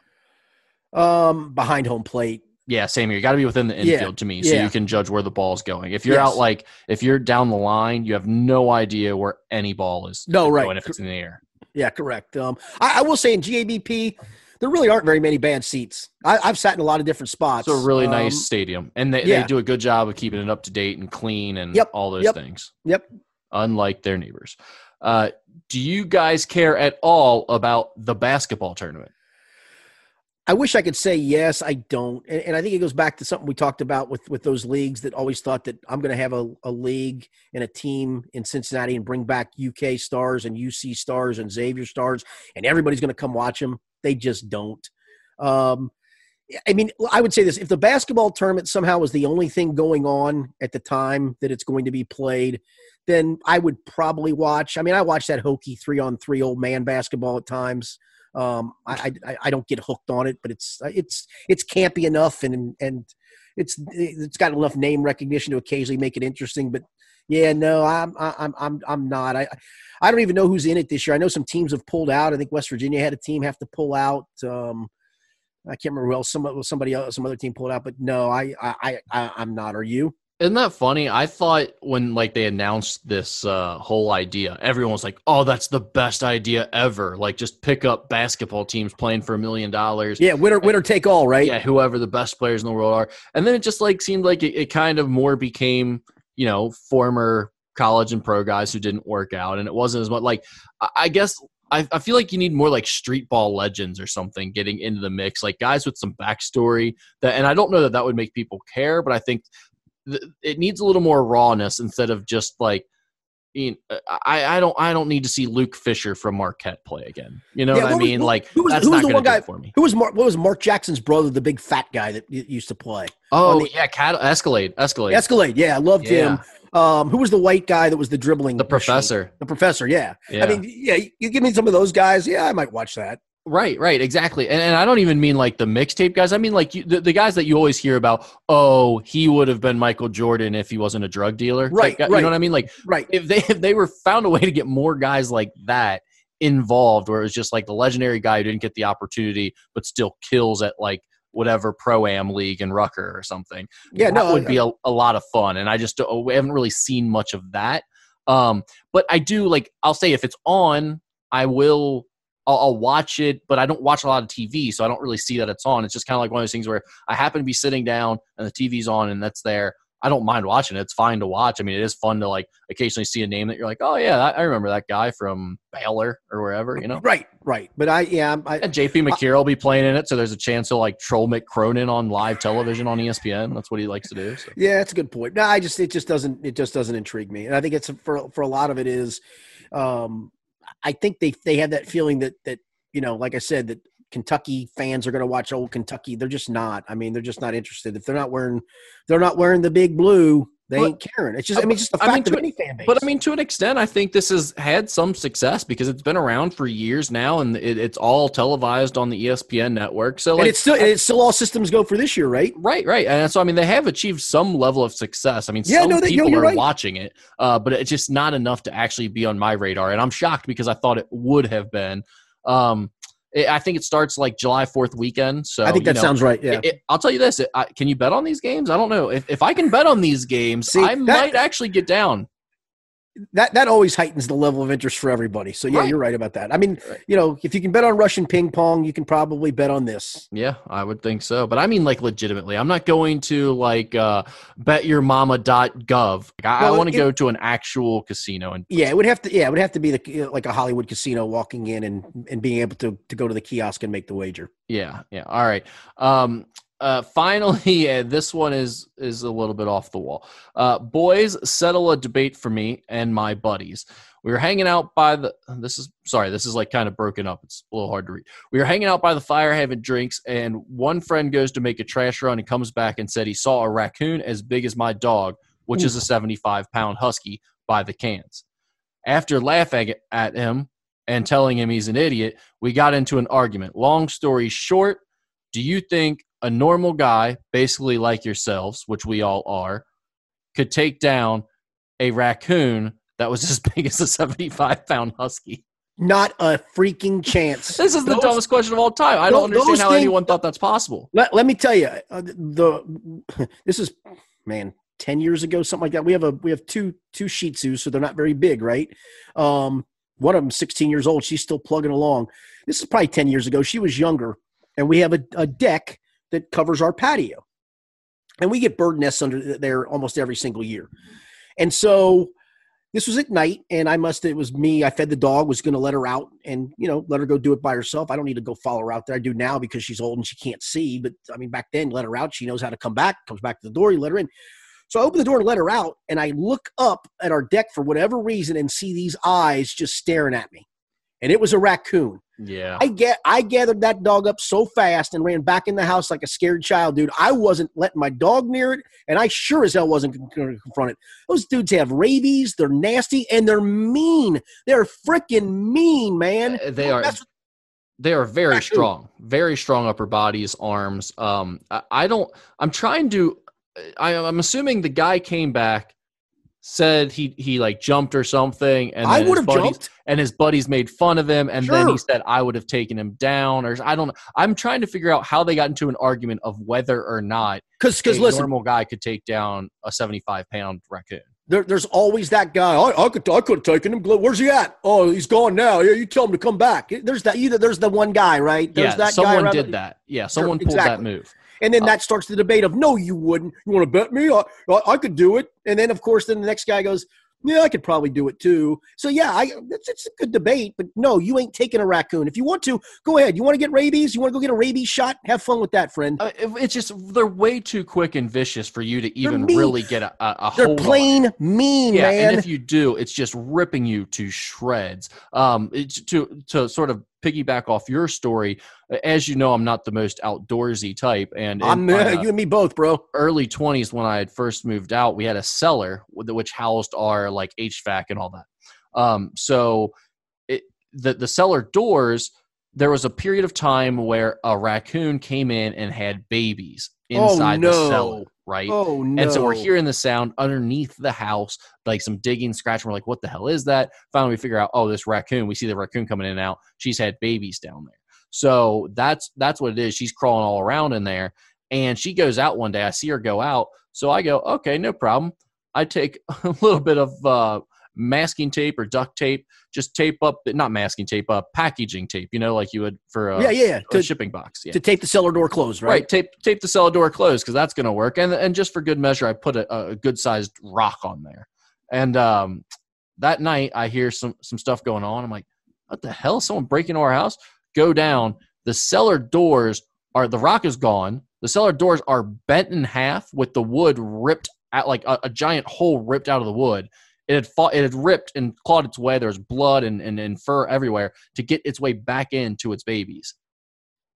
Um, behind home plate. Yeah, same here. You got to be within the Yeah, infield to me, so yeah. you can judge where the ball's going. If you're Yes. out like if you're down the line, you have no idea where any ball is. No, right. going if it's in the air. Yeah, correct. Um, I, I will say in GABP, there really aren't very many bad seats. I, I've sat in a lot of different spots. It's a really nice Um, stadium, and they, yeah. they do a good job of keeping it up to date and clean and Yep, all those yep, things. Yep. Unlike their neighbors. Uh, do you guys care at all about the basketball tournament? I wish I could say yes. I don't, and, and I think it goes back to something we talked about with with those leagues that always thought that I'm going to have a, a league and a team in Cincinnati and bring back UK stars and UC stars and Xavier stars, and everybody's going to come watch them. They just don't. Um, I mean, I would say this: if the basketball tournament somehow was the only thing going on at the time that it's going to be played, then I would probably watch. I mean, I watch that hokey three on three old man basketball at times. Um, I, I I don't get hooked on it, but it's it's it's campy enough and and it's it's got enough name recognition to occasionally make it interesting. But yeah, no, I'm I'm I'm I'm not. I I don't even know who's in it this year. I know some teams have pulled out. I think West Virginia had a team have to pull out. Um, I can't remember who else. Some somebody else, some other team pulled out. But no, I I, I I'm not. Are you? Isn't that funny? I thought when like they announced this uh, whole idea, everyone was like, "Oh, that's the best idea ever!" Like just pick up basketball teams playing for a million dollars. Yeah, winner winner take all, right? yeah, whoever the best players in the world are. And then it just like seemed like it, it kind of more became, you know, former college and pro guys who didn't work out. And it wasn't as much like, I, guess I, I feel like you need more like street ball legends or something getting into the mix, like guys with some backstory that, and I don't know that that would make people care, but I think th- it needs a little more rawness instead of just like, you know, I, I don't I don't need to see Luke Fischer from Marquette play again. You know Yeah, what I what was- mean? who- like who was- that's who was not the one guy- for me. Who was Mark? What was Mark Jackson's brother, the big fat guy that used to play? Oh the- yeah, Cat- Escalade, Escalade. Escalade. Yeah, I loved him. Um, who was the white guy that was the dribbling? The machine? professor. The professor. Yeah. Yeah. I mean, yeah. You give me some of those guys. Yeah, I might watch that. Right, right, exactly. And, and I don't even mean like the mixtape guys. I mean like you, the, the guys that you always hear about. Oh, he would have been Michael Jordan if he wasn't a drug dealer. Right, guy. You know what I mean? Like Right. if they if they were found a way to get more guys like that involved, where it was just like the legendary guy who didn't get the opportunity but still kills at like whatever pro am league in Rucker or something. Yeah. that No. would be a, a lot of fun and i just don't, we haven't really seen much of that um but i do like i'll say if it's on i will I'll, I'll watch it but i don't watch a lot of tv so i don't really see that it's on it's just kind of like one of those things where i happen to be sitting down and the tv's on and that's there I don't mind watching it. It's fine to watch. I mean, it is fun to like occasionally see a name that you're like, oh yeah, I remember that guy from Baylor or wherever, you know? Right, right. But I, yeah, I, and JP Macura will be playing in it, so there's a chance to like troll Mick Cronin on live television on ESPN. That's what he likes to do. So. Yeah, that's a good point. No, I just it just doesn't it just doesn't intrigue me, and I think it's for for a lot of it is, um, I think they they have that feeling that that you know, like I said, that Kentucky fans are going to watch old Kentucky. They're just not. I mean, they're just not interested. If they're not wearing, they're not wearing the big blue. They but, ain't caring. It's just, I mean, just the fact I mean, of any fan base. But I mean, to an extent, I think this has had some success because it's been around for years now, and it, it's all televised on the ESPN network. So, like, and it's still, it's still all systems go for this year, right? Right, right. And so, I mean, they have achieved some level of success. I mean, yeah, some no, they, people are right. watching it, uh, but it's just not enough to actually be on my radar. And I'm shocked because I thought it would have been. Um, I think it starts like July 4th weekend. So I think that you know, sounds right. Yeah. It, it, I'll tell you this. I, can you bet on these games? I don't know. If, if I can bet on these games, See, I that, might actually get down that that always heightens the level of interest for everybody. So yeah, right. you're right about that. I mean, right. you know, if you can bet on Russian ping pong, you can probably bet on this. Yeah, I would think so. But I mean, like legitimately, I'm not going to like uh, betyourmama.gov. Like, I, well, I want to go to an actual casino and yeah, it would have to yeah, it would have to be the like a Hollywood casino, walking in and and being able to to go to the kiosk and make the wager. Yeah, yeah. All right. Um, uh, finally, uh, this one is is a little bit off the wall. Uh, boys, settle a debate for me and my buddies. We were hanging out by the. This is sorry. This is like kind of broken up. It's a little hard to read. We were hanging out by the fire having drinks, and one friend goes to make a trash run and comes back and said he saw a raccoon as big as my dog, which Ooh. is a seventy-five pound husky, by the cans. After laughing at him and telling him he's an idiot, we got into an argument. Long story short, do you think a normal guy, basically like yourselves, which we all are, could take down a raccoon that was as big as a 75 pound husky? Not a freaking chance. This is the those, dumbest question of all time. I don't understand how things, anyone thought that's possible. Let, let me tell you, uh, the this is man, 10 years ago, something like that. We have a we have two two Shih Tzus, so they're not very big, right? Um, one of them 16 years old. She's still plugging along. This is probably 10 years ago. She was younger, and we have a, a deck that covers our patio. And we get bird nests under there almost every single year. And so this was at night, and I must, it was me. I fed the dog, was going to let her out and, you know, let her go do it by herself. I don't need to go follow her out there. I do now because she's old and she can't see. But I mean, back then, let her out. She knows how to come back, comes back to the door, you let her in. So I open the door and let her out, and I look up at our deck for whatever reason and see these eyes just staring at me. And it was a raccoon. Yeah. I get I gathered that dog up so fast and ran back in the house like a scared child, dude. I wasn't letting my dog near it, and I sure as hell wasn't going to confront it. Those dudes have rabies, they're nasty, and they're mean. They're freaking mean, man. Uh, they are they are very strong, very strong upper bodies, arms. Um I, I don't I'm trying to I, I'm assuming the guy came back said he he like jumped or something and I would have jumped and his buddies made fun of him and sure. then he said I would have taken him down or I don't know. I'm trying to figure out how they got into an argument of whether or not cuz cuz listen a normal guy could take down a 75 pound raccoon. There, there's always that guy. I, I could I could have taken him. Where's he at? Oh, he's gone now. Yeah, you tell him to come back. There's that either. There's the one guy, right? There's yeah, that someone did the, that. Yeah, someone sure, pulled exactly. that move. And then uh, that starts the debate of no, you wouldn't. You want to bet me? I, I, I could do it. And then of course, then the next guy goes, yeah, I could probably do it too. So yeah, I, it's, it's, a good debate, but no, you ain't taking a raccoon. If you want to, go ahead. You want to get rabies? You want to go get a rabies shot? Have fun with that, friend. Uh, it's just they're way too quick and vicious for you to even really get a, a, a They're plain on. mean, yeah, man. And if you do, it's just ripping you to shreds. Um, to to sort of piggyback off your story, as you know, I'm not the most outdoorsy type, and I'm uh, you and me both, bro. Early 20s, when I had first moved out, we had a cellar which housed our like HVAC and all that. Um, so it, the the cellar doors. There was a period of time where a raccoon came in and had babies oh, inside oh, no. the cellar right? Oh no! And so we're hearing the sound underneath the house, like some digging, scratching. We're like, "What the hell is that?" Finally, we figure out, "Oh, this raccoon." We see the raccoon coming in and out. She's had babies down there, so that's that's what it is. She's crawling all around in there, and she goes out one day. I see her go out, so I go, "Okay, no problem." I take a little bit of uh, masking tape or duct tape. Just tape up, not masking tape, uh, packaging tape. You know, like you would for a, yeah, yeah, yeah. To, shipping box. Yeah. To tape the cellar door closed, right? Right. Tape tape the cellar door closed because that's going to work. And and just for good measure, I put a, a good sized rock on there. And um, that night, I hear some some stuff going on. I'm like, what the hell? Someone breaking into our house? Go down. The cellar doors are the rock is gone. The cellar doors are bent in half with the wood ripped at like a, a giant hole ripped out of the wood. It had fought, it had ripped and clawed its way. There was blood and, and, and fur everywhere to get its way back into its babies.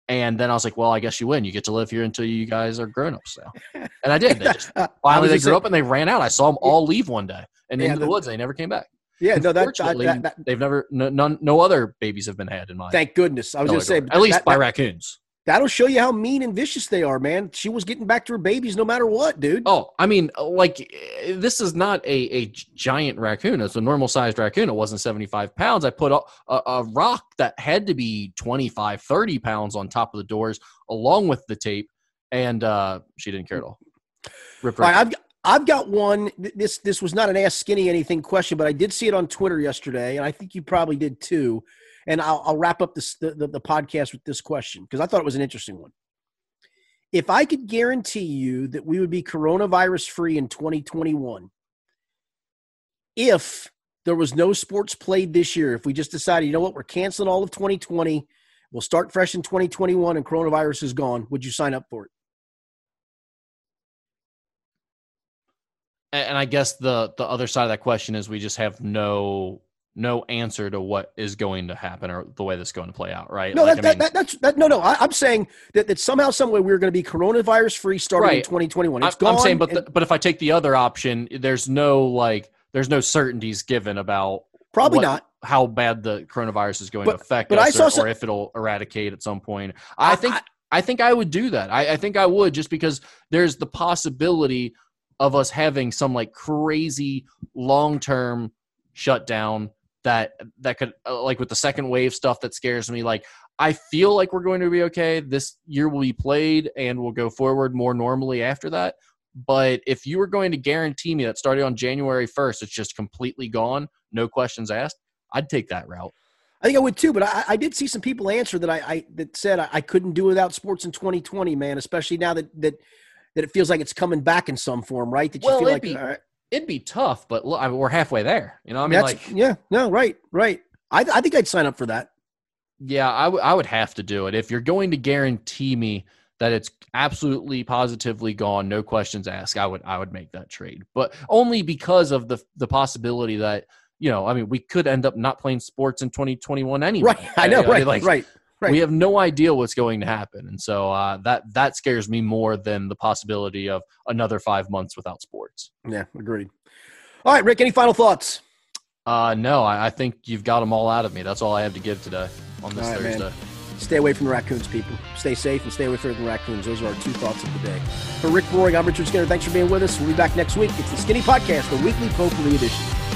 And then I was like, well, I guess you win. You get to live here until you guys are grown ups now. And I did. They just finally they grew up and they ran out. I saw them all leave one day and yeah, into the, the woods. They never came back. Yeah, no, that, that, that, they've never no, none, no other babies have been had in my. Thank goodness. I was going to say at least by raccoons. That'll show you how mean and vicious they are, man. She was getting back to her babies no matter what, dude. Oh, I mean, like this is not a, a giant raccoon. It's a normal sized raccoon. It wasn't 75 pounds. I put a, a, a, rock that had to be 25, 30 pounds on top of the doors along with the tape, and uh, she didn't care at all. Rip, rip. All right, I've, I've got one. This this was not an ask skinny anything question, but I did see it on Twitter yesterday, and I think you probably did too and I'll, I'll wrap up this, the, the, the podcast with this question because I thought it was an interesting one. If I could guarantee you that we would be coronavirus free in 2021, if there was no sports played this year, if we just decided, you know what, we're canceling all of 2020, we'll start fresh in 2021 and coronavirus is gone, would you sign up for it? And I guess the the other side of that question is we just have no no answer to what is going to happen or the way that's going to play out, right? No, like, that, I mean, that, that's that. No, no, I, am saying that, that somehow, some way, we're going to be coronavirus free starting right. in 2021. It's I, gone. I'm saying, but and, the, but if I take the other option, there's no like, there's no certainties given about probably what, not how bad the coronavirus is going but, to affect but us, I saw or, some, or if it'll eradicate at some point. I, I think I, think I would do that. I, I think I would just because there's the possibility of us having some like crazy long term shutdown that that could uh, like with the second wave stuff that scares me like i feel like we're going to be okay this year will be played and we'll go forward more normally after that but if you were going to guarantee me that starting on january 1st it's just completely gone no questions asked i'd take that route I think I would too, but I, I did see some people answer that I, I that said I, I, couldn't do without sports in 2020, man. Especially now that that that it feels like it's coming back in some form, right? That you well, feel like be, it'd be tough, but look, I mean, we're halfway there. You know, I mean, That's, like, yeah, no, right, right. I, I think I'd sign up for that. Yeah, I, w- I would have to do it if you're going to guarantee me that it's absolutely positively gone, no questions asked. I would I would make that trade, but only because of the the possibility that you know, I mean, we could end up not playing sports in 2021 anyway. Right, I know, right, I mean, like, right. Right. We have no idea what's going to happen, and so uh, that that scares me more than the possibility of another five months without sports. Yeah, agreed. All right, Rick. Any final thoughts? Uh, no, I, I think you've got them all out of me. That's all I have to give today on this right, Thursday. Man. Stay away from the raccoons, people. Stay safe and stay away from the raccoons. Those are our two thoughts of the day. For Rick Broering, I'm Richard Skinner. Thanks for being with us. We'll be back next week. It's the Skinny Podcast, the weekly Potpourri edition.